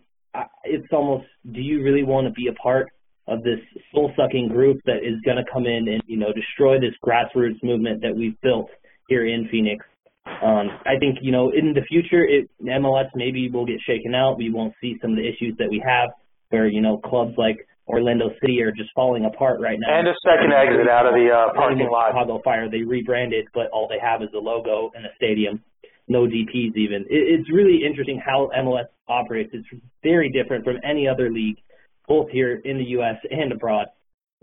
it's almost, do you really want to be a part of this soul sucking group that is going to come in and you know destroy this grassroots movement that we've built here in Phoenix. Um, I think you know in the future, it, MLS maybe will get shaken out. We won't see some of the issues that we have, where you know clubs like Orlando City are just falling apart right now. And a second exit out of the uh, parking lot. Chicago Fire, they rebranded, but all they have is a logo and a stadium, no DPs even. It, it's really interesting how MLS operates. It's very different from any other league both here in the U.S. and abroad.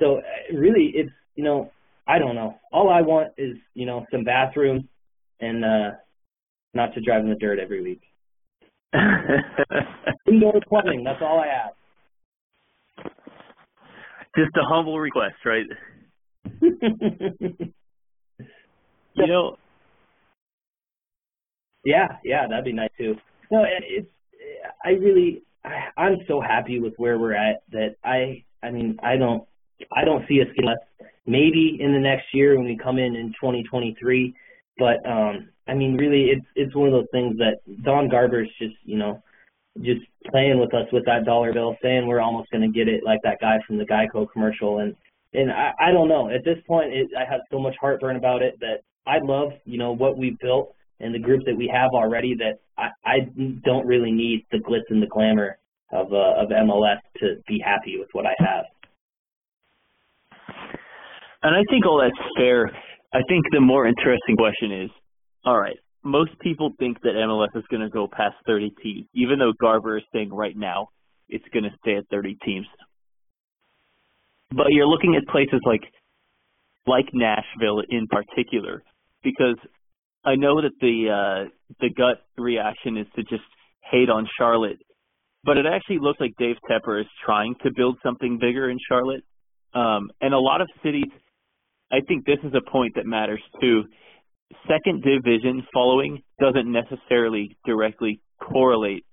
So uh, really, it's you know, I don't know. All I want is you know some bathrooms and uh not to drive in the dirt every week. [LAUGHS] Indoor plumbing. That's all I ask. Just a humble request, right? [LAUGHS] you know. Yeah, yeah, that'd be nice too. No, it's I really I, I'm so happy with where we're at that I I mean I don't I don't see us getting less. Maybe in the next year when we come in in 2023, but um I mean really it's it's one of those things that Don Garber's just you know just playing with us with that dollar bill, saying we're almost going to get it like that guy from the Geico commercial, and and I, I don't know. At this point, it, I have so much heartburn about it that I love you know what we've built and the group that we have already that I, I don't really need the glitz and the glamour of uh, of MLS to be happy with what I have. And I think all that's fair. I think the more interesting question is, all right, most people think that MLS is going to go past 30 teams, even though Garber is saying right now it's going to stay at 30 teams. But you're looking at places like like Nashville in particular, because I know that the uh, the gut reaction is to just hate on Charlotte, but it actually looks like Dave Tepper is trying to build something bigger in Charlotte. Um, and a lot of cities, I think this is a point that matters too. Second division following doesn't necessarily directly correlate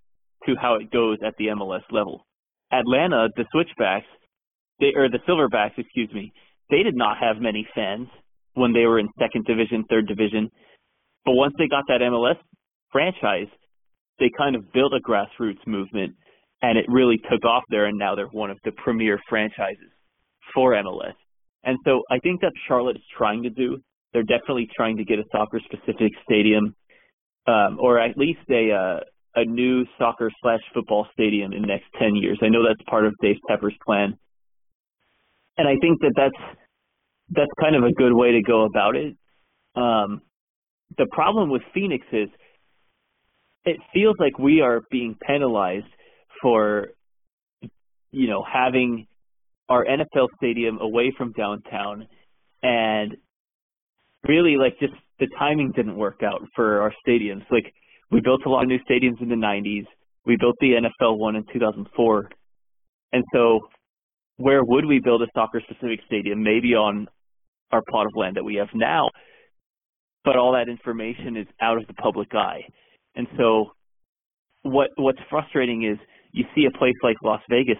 to how it goes at the MLS level. Atlanta, the Switchbacks, they or the Silverbacks, excuse me, they did not have many fans when they were in second division, third division. But once they got that MLS franchise, they kind of built a grassroots movement and it really took off there and now they're one of the premier franchises for MLS. And so I think that Charlotte is trying to do. They're definitely trying to get a soccer specific stadium, um, or at least a uh, a new soccer slash football stadium in the next ten years. I know that's part of Dave Tepper's plan, and I think that that's that's kind of a good way to go about it. Um, the problem with Phoenix is it feels like we are being penalized for you know having our NFL stadium away from downtown and really like just the timing didn't work out for our stadiums. Like we built a lot of new stadiums in the 90s. We built the NFL one in 2004. And so where would we build a soccer specific stadium? Maybe on our plot of land that we have now but all that information is out of the public eye. And so what what's frustrating is you see a place like Las Vegas,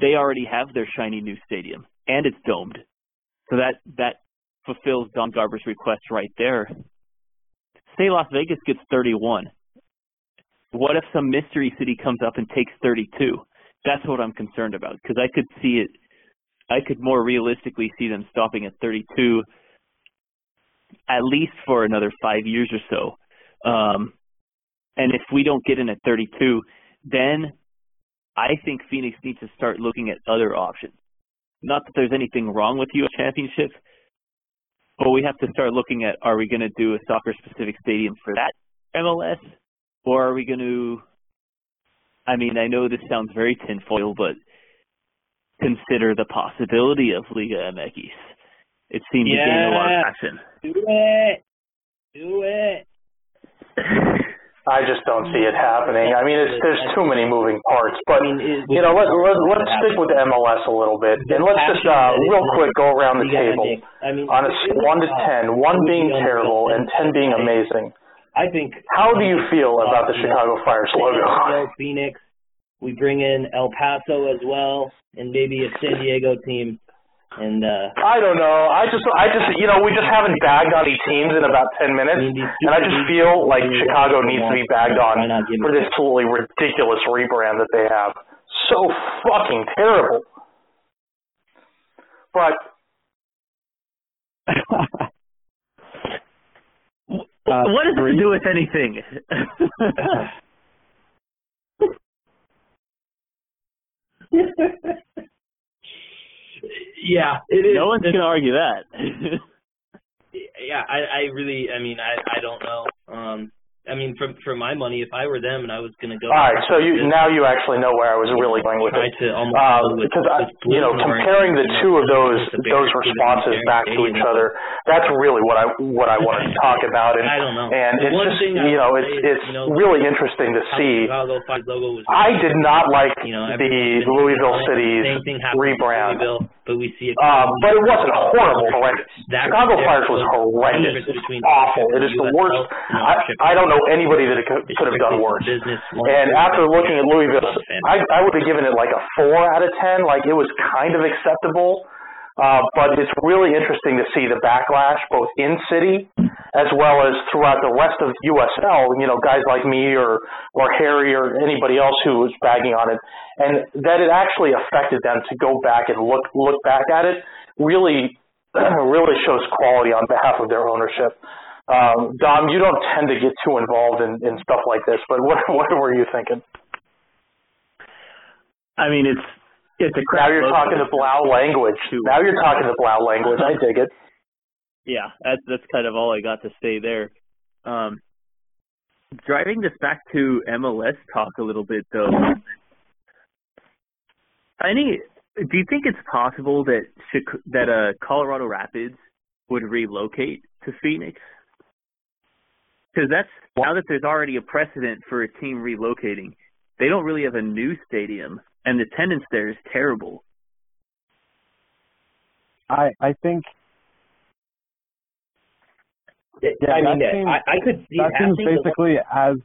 they already have their shiny new stadium and it's domed. So that that fulfills Don Garber's request right there. Say Las Vegas gets 31. What if some mystery city comes up and takes 32? That's what I'm concerned about because I could see it I could more realistically see them stopping at 32 at least for another five years or so. Um, And if we don't get in at 32, then I think Phoenix needs to start looking at other options. Not that there's anything wrong with USL Championship, but we have to start looking at are we going to do a soccer specific stadium for that MLS or are we going to I mean, I know this sounds very tinfoil, but consider the possibility of Liga MX. It seemed yeah. to gain a lot of traction. Do it. Do it. I just don't see it happening. I mean, it's, there's too many moving parts. But I mean, it, you know, let, let, let's stick with MLS a little bit, and let's just uh, real quick go around the table I mean, on a s- one to ten, one being terrible and ten being amazing. I think. How do you feel about the Chicago Fire's logo? Phoenix. We bring in El Paso as well, and maybe a San Diego team. And uh, I don't know. I just, I just, you know, we just haven't bagged on these teams in about ten minutes, I mean, these and I just feel like Chicago needs to be bagged on why not give for this absolutely ridiculous rebrand that they have. So fucking terrible. But [LAUGHS] Uh, what does three? it do with anything? [LAUGHS] [LAUGHS] yeah, it is. no one's going to argue that. [LAUGHS] yeah, I, I really, I mean, I, I don't know. Um, I mean, for for my money, if I were them and I was going to go, all right, so you now you actually know where I was really going with it. Uh, with, because I, you know, comparing the two of those those Bears, with the responses back to each other, that's really what I what I wanted to [LAUGHS] talk about, and I don't know. and it's one just you know it's it's you know, really interesting to see. Logo was. I did not like you know, the Louisville. City's rebrand, Louisville, but we see it. um, but it wasn't horrible, horrendous. Chicago Fires was horrendous. It's awful. It is the worst. I. I don't know anybody that could have done worse. And after looking at Louisville, I, I would have given it like a four out of ten. Like it was kind of acceptable, uh, but it's really interesting to see the backlash both in city as well as throughout the rest of USL. You know, guys like me or or Harry or anybody else who was bagging on it, and that it actually affected them to go back and look look back at it. Really, [CLEARS THROAT] really shows quality on behalf of their ownership. Um, Dom, you don't tend to get too involved in, in stuff like this, but what [LAUGHS] what were you thinking? I mean, it's it's a crap Now you're talking the Blau language. Now you're talking the Blau [LAUGHS] language. I dig it. yeah, that's that's kind of all I got to say there. Um, driving this back to MLS talk a little bit though. Any, do you think it's possible that that uh, Colorado Rapids would relocate to Phoenix? Because that's now that there's already a precedent for a team relocating, they don't really have a new stadium, and the attendance there is terrible. I I think I Yeah, mean, seems- I, I could see that seems happening. basically as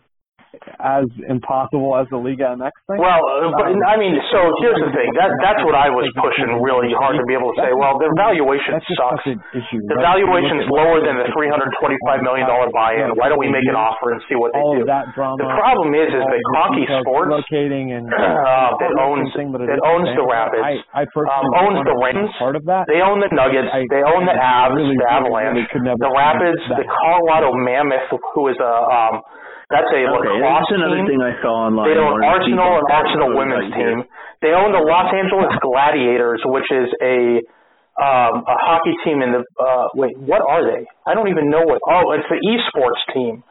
as impossible as the Liga MX thing. Well, uh, but I mean, so here's the thing. That that's what I was pushing really hard to be able to say. Well, their valuation sucks. such an issue. The valuation's lower than the three hundred twenty-five million dollar buy-in. Why don't we make an offer and see what they do? of that drama. The problem is, is that details Sports locating and [CLEARS THROAT] uh, that owns that owns the. Rapids. I, I personally um, owns the Rings. Part of that. They own the Nuggets. They own the Avs, the Avalanche, really could never the Rapids, the Colorado Mammoth, who is a um, that's a lacrosse that's another team. Thing I saw online. They own Arsenal and Arsenal women's team. They own the Los Angeles Gladiators, which is a um, a hockey team in the uh, wait, what are they? I don't even know what. Oh, it's the esports team.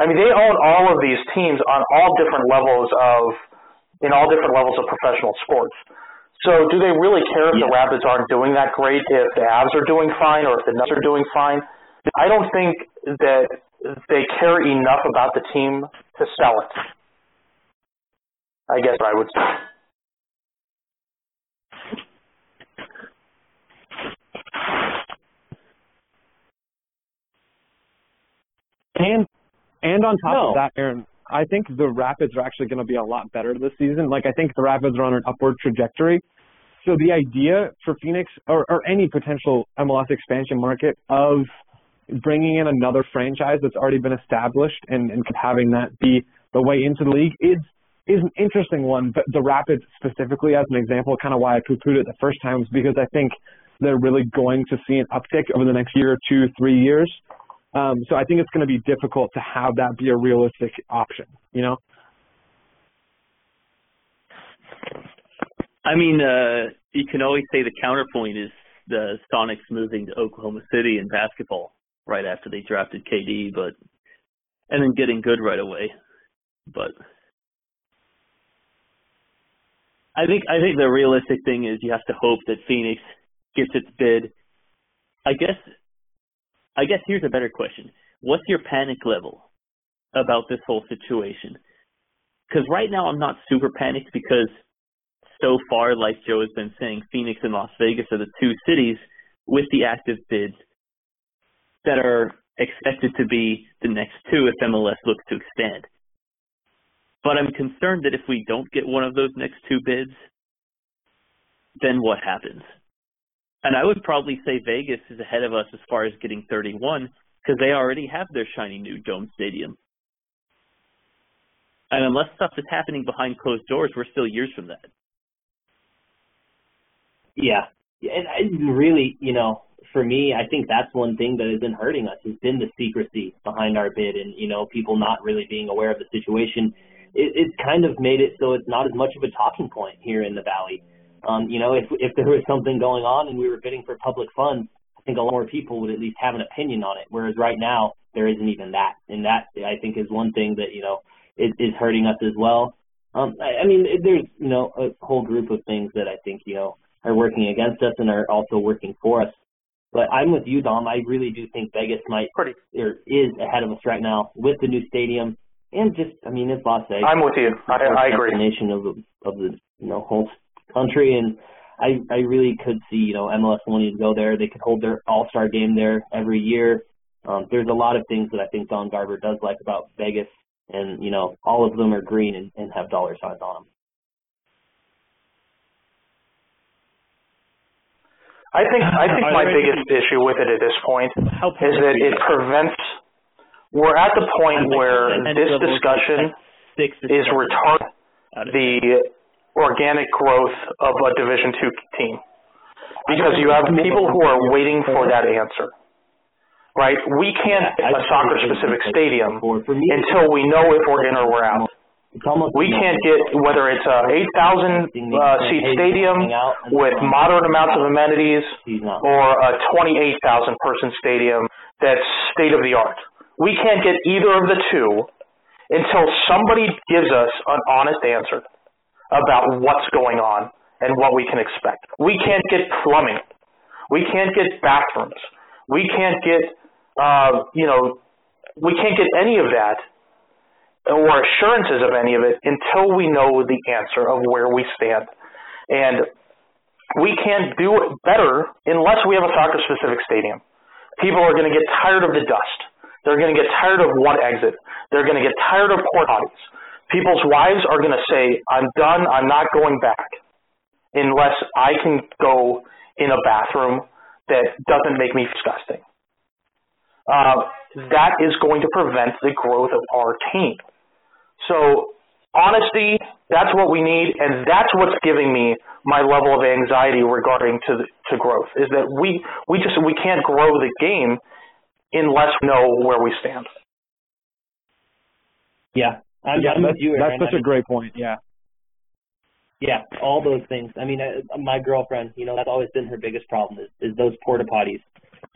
I mean, they own all of these teams on all different levels of in all different levels of professional sports. So, do they really care if the Yeah. Rapids aren't doing that great? If the Avs are doing fine, or if the Nuts are doing fine? I don't think that they care enough about the team to sell it. I guess I would say. And and on top No. of that, Aaron, I think the Rapids are actually going to be a lot better this season. Like I think the Rapids are on an upward trajectory. So the idea for Phoenix or, or any potential MLS expansion market of bringing in another franchise that's already been established and, and having that be the way into the league is is an interesting one. But the Rapids specifically, as an example, kind of why I poo-pooed it the first time was because I think they're really going to see an uptick over the next year or two, three years. Um, so I think it's going to be difficult to have that be a realistic option. You know. I mean, uh, you can always say the counterpoint is the Sonics moving to Oklahoma City in basketball right after they drafted KD, but and then getting good right away. But I think I think the realistic thing is you have to hope that Phoenix gets its bid. I guess I guess here's a better question. What's your panic level about this whole situation? Because right now I'm not super panicked because so far, like Joe has been saying, Phoenix and Las Vegas are the two cities with the active bids that are expected to be the next two if MLS looks to expand. But I'm concerned that if we don't get one of those next two bids, then what happens? And I would probably say Vegas is ahead of us as far as getting 31 because they already have their shiny new dome stadium. And unless stuff is happening behind closed doors, we're still years from that. Yeah, and I really, you know, for me, I think that's one thing that has been hurting us has been the secrecy behind our bid, and you know, people not really being aware of the situation. It, it's kind of made it so it's not as much of a talking point here in the valley. Um, you know, if if there was something going on and we were bidding for public funds, I think a lot more people would at least have an opinion on it. Whereas right now there isn't even that, and that I think is one thing that you know is, is hurting us as well. Um, I, I mean, there's you know a whole group of things that I think you know are working against us and are also working for us. But I'm with you, Dom. I really do think Vegas might Pretty. or is ahead of us right now with the new stadium and just I mean it's Las Vegas. I'm with you. I, I agree. Nation of the of the you know whole country and I I really could see you know MLS wanting to go there. They could hold their All Star game there every year. Um, there's a lot of things that I think Don Garber does like about Vegas, and you know all of them are green and, and have dollar signs on them. I think I think my biggest issue with it at this point is that it prevents. We're at the point where this discussion is retarding the organic growth of a Division two team because you have people who are waiting for that answer. Right? We can't a soccer specific stadium until we know if we're in or we're out. We can't get whether it's a 8,000 uh, seat stadium with moderate amounts of amenities or a 28,000 person stadium that's state of the art. We can't get either of the two until somebody gives us an honest answer about what's going on and what we can expect. We can't get plumbing. We can't get bathrooms. We can't get, uh, you know, we can't get any of that or assurances of any of it until we know the answer of where we stand. And we can't do it better unless we have a soccer specific stadium. People are going to get tired of the dust. They're going to get tired of one exit. They're going to get tired of port potties. People's wives are going to say, I'm done. I'm not going back unless I can go in a bathroom that doesn't make me disgusting. Uh, that is going to prevent the growth of our team. So honesty, that's what we need, and that's what's giving me my level of anxiety regarding to the, to growth. Is that we we just we can't grow the game unless we know where we stand. Yeah, I'm, yeah, I'm that's, with you. that's such I a mean, great point. Yeah. Yeah, all those things. I mean, I, my girlfriend, you know, that's always been her biggest problem is, is those porta potties,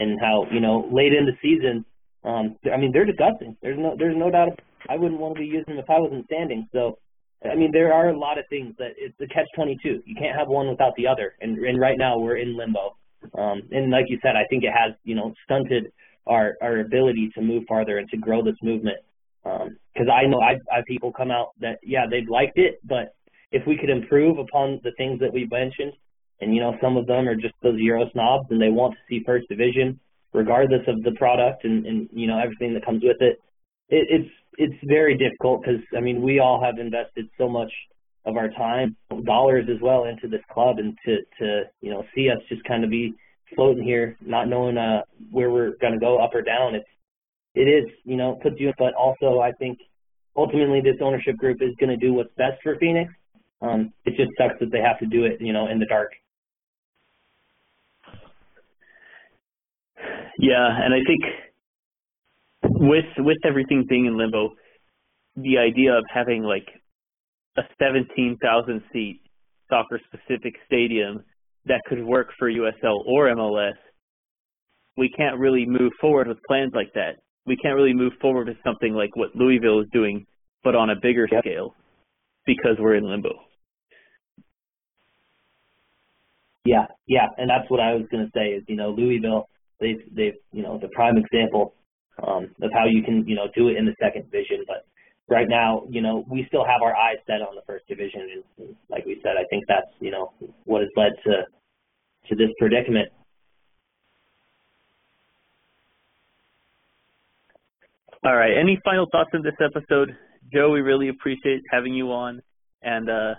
and how you know late in the season, um, I mean, they're disgusting. There's no there's no doubt I wouldn't want to be using them if I wasn't standing. So, I mean, there are a lot of things that it's a catch twenty two. You can't have one without the other, and and right now we're in limbo. Um, and like you said, I think it has you know stunted our our ability to move farther and to grow this movement. Because um, I know I've, I've people come out that yeah they've liked it, but if we could improve upon the things that we've mentioned, and you know some of them are just those Euro snobs and they want to see first division regardless of the product and, and you know everything that comes with it. it it's it's very difficult because I mean we all have invested so much of our time, dollars as well, into this club, and to to you know see us just kind of be floating here, not knowing uh where we're going to go up or down. It's it is you know puts you, but also I think ultimately this ownership group is going to do what's best for Phoenix. Um, it just sucks that they have to do it you know in the dark. Yeah, and I think with with everything being in limbo, the idea of having like a 17,000 seat soccer specific stadium that could work for USL or MLS, we can't really move forward with plans like that. We can't really move forward with something like what Louisville is doing, but on a bigger yep. scale because we're in limbo. Yeah, yeah, and that's what I was going to say is, you know, Louisville, they've, they've, you know, the prime example um, of how you can, you know, do it in the second division. But right now, you know, we still have our eyes set on the first division, and, like we said, I think that's, you know, what has led to to this predicament. All right. Any final thoughts on this episode, Joe? We really appreciate having you on, and uh,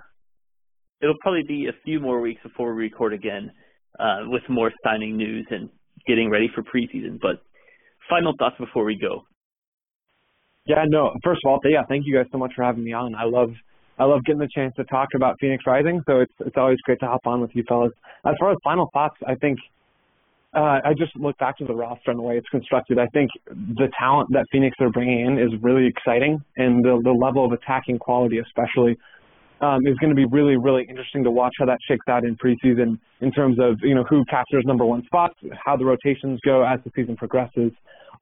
it'll probably be a few more weeks before we record again uh, with more signing news and getting ready for preseason. But final thoughts before we go. Yeah, no. First of all, yeah, thank you guys so much for having me on. I love I love getting the chance to talk about Phoenix Rising, so it's it's always great to hop on with you fellas. As far as final thoughts, I think uh, I just look back to the roster and the way it's constructed. I think the talent that Phoenix are bringing in is really exciting, and the the level of attacking quality, especially, um, is going to be really really interesting to watch how that shakes out in preseason in terms of you know who captures number one spots, how the rotations go as the season progresses.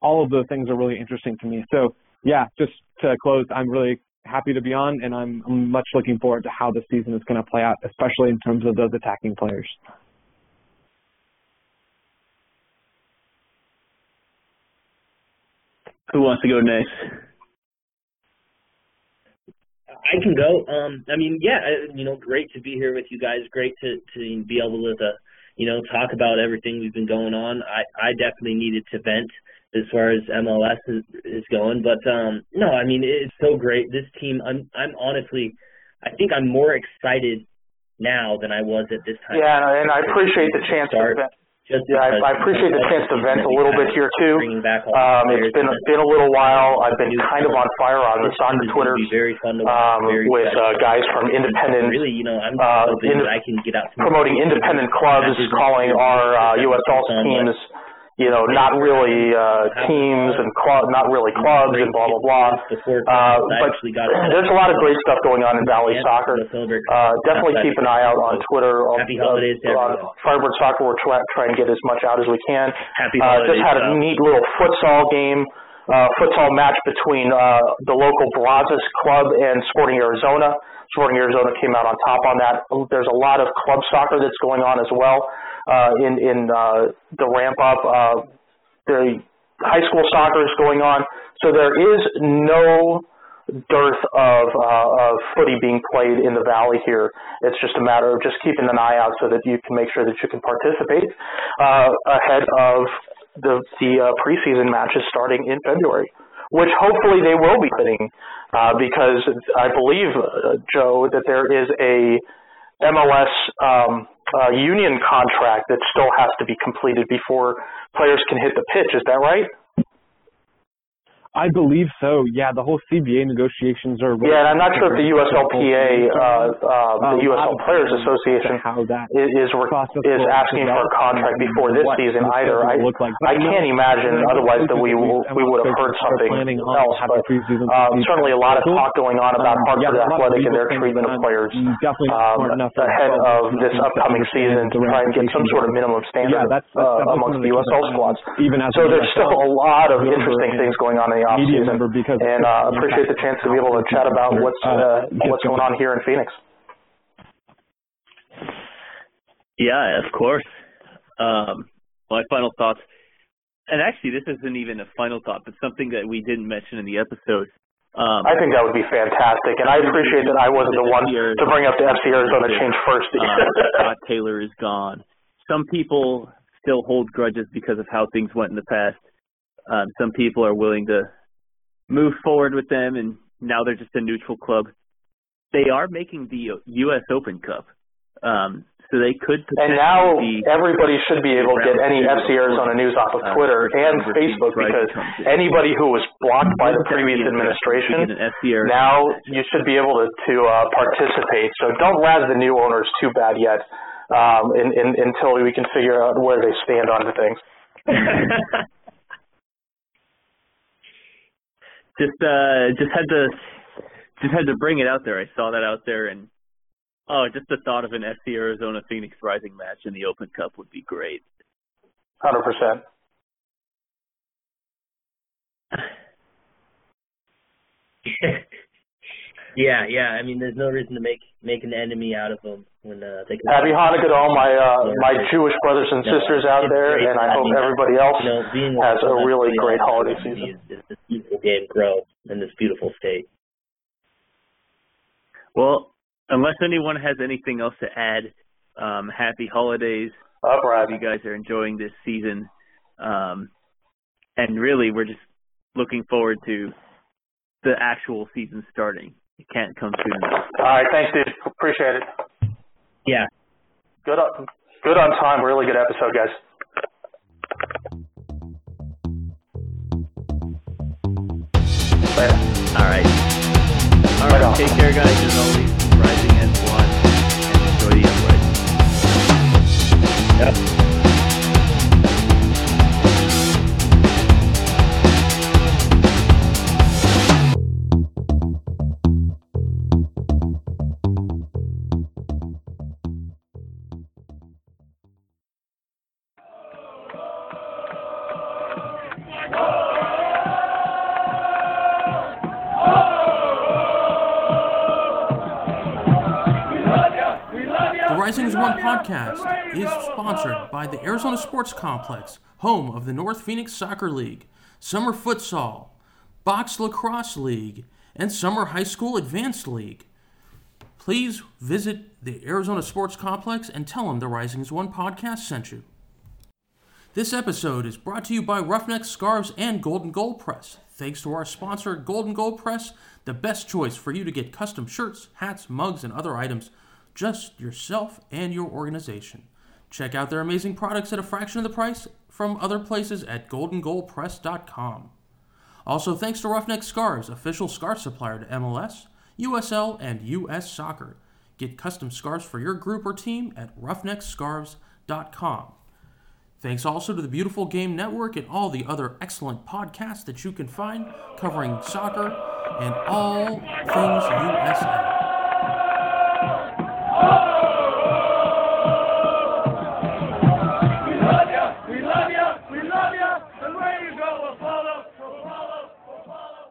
All of those things are really interesting to me. So yeah, just to close, I'm really happy to be on, and I'm, I'm much looking forward to how the season is going to play out, especially in terms of those attacking players. Who wants to go next? I can go. Um, I mean, yeah, you know, great to be here with you guys. Great to to be able to, uh, you know, talk about everything we've been going on. I I definitely needed to vent as far as MLS is, is going. But um, no, I mean it's so great. This team, I'm I'm honestly, I think I'm more excited now than I was at this time. Yeah, and I appreciate the chance to vent. Just yeah, I, I appreciate the chance to vent a little bit here too. Um, it's been been a little while. I've been kind of on fire on this on Twitter um, with uh, guys from independent, really, you know, I'm uh, ind- I can get out promoting independent clubs, calling our uh, USL teams you know, not really uh, teams and club, not really clubs and blah blah blah. Uh, but there's a lot of great stuff going on in Valley Soccer. Uh, definitely keep an eye out on Twitter. Uh, uh, Firebird Soccer, we're try, trying to get as much out as we can. Uh, just had a neat little futsal game. Uh, futsal match between uh, the local Brazos Club and Sporting Arizona. Sporting Arizona came out on top on that. There's a lot of club soccer that's going on as well in in uh, the ramp up. Uh, the high school soccer is going on, so there is no dearth of uh, of footy being played in the valley here. It's just a matter of just keeping an eye out so that you can make sure that you can participate uh, ahead of the the uh, preseason matches starting in February, which hopefully they will be hitting, uh, because I believe uh, Joe that there is a MLS um, uh, union contract that still has to be completed before players can hit the pitch. Is that right? I believe so. Yeah, the whole CBA negotiations are. Really yeah, and I'm not sure if the USLPA, uh, uh, the USL Players Association, is is, is asking for a contract before this season either. I I can't imagine otherwise that we we would have heard something else. But uh, certainly a lot of talk going on about um, Hartford Athletic and their treatment of players um, ahead of this upcoming season to try and get some sort of minimum standard uh, amongst the USL squads. So there's still a lot of interesting things going on in the media member because and uh, appreciate the chance to be able to chat about what's uh, what's going on here in Phoenix. Yeah, of course. Um, my final thoughts, and actually, this isn't even a final thought, but something that we didn't mention in the episode. Um, I think that would be fantastic, and I appreciate that I wasn't the one to bring up the FC Arizona change first. uh, Scott Taylor is gone. Some people still hold grudges because of how things went in the past. Um, some people are willing to move forward with them, and now they're just a neutral club. They are making the U.S. Open Cup, um, so they could. And now everybody should be able to get any FC Arizona news off of Twitter uh, and Facebook because anybody who was blocked by the previous administration, now you should be able to to uh, participate. So don't razz the new owners too bad yet, um, in, in, until we can figure out where they stand on the things. [LAUGHS] just uh, just had to just had to bring it out there. I saw that out there, and oh, just the thought of an SC Arizona Phoenix Rising match in the Open Cup would be great. Hundred percent. [LAUGHS] yeah, yeah. I mean, there's no reason to make make an enemy out of them when uh, they can. Happy Hanukkah to all my uh, my Jewish brothers and sisters out there, and I hope everybody else you know, being has a really great holiday season. Is this beautiful game grow in this beautiful state. Well, unless anyone has anything else to add, um, happy holidays. Up, Hope you guys are enjoying this season. Um, and really, we're just looking forward to the actual season starting. It can't come soon enough. All right, thanks, dude. Appreciate it. Yeah. Good on, good on time. Really good episode, guys. Later. All right. All right. Take care, guys. As always, rising as one, and enjoy the upgrade. Yep. Podcast is sponsored by the Arizona Sports Complex, home of the North Phoenix Soccer League, Summer Futsal, Box Lacrosse League, and Summer High School Advanced League. Please visit the Arizona Sports Complex and tell them the Rising as One podcast sent you. This episode is brought to you by Ruffneck Scarves and Golden Gold Press. Thanks to our sponsor, Golden Gold Press, the best choice for you to get custom shirts, hats, mugs, and other items just yourself and your organization. Check out their amazing products at a fraction of the price from other places at goldengoldpress.com. Also, thanks to Ruffneck Scarves, official scarf supplier to MLS, USL, and US Soccer. Get custom scarves for your group or team at ruffneckscarves.com. Thanks also to the Beautiful Game Network and all the other excellent podcasts that you can find covering soccer and all things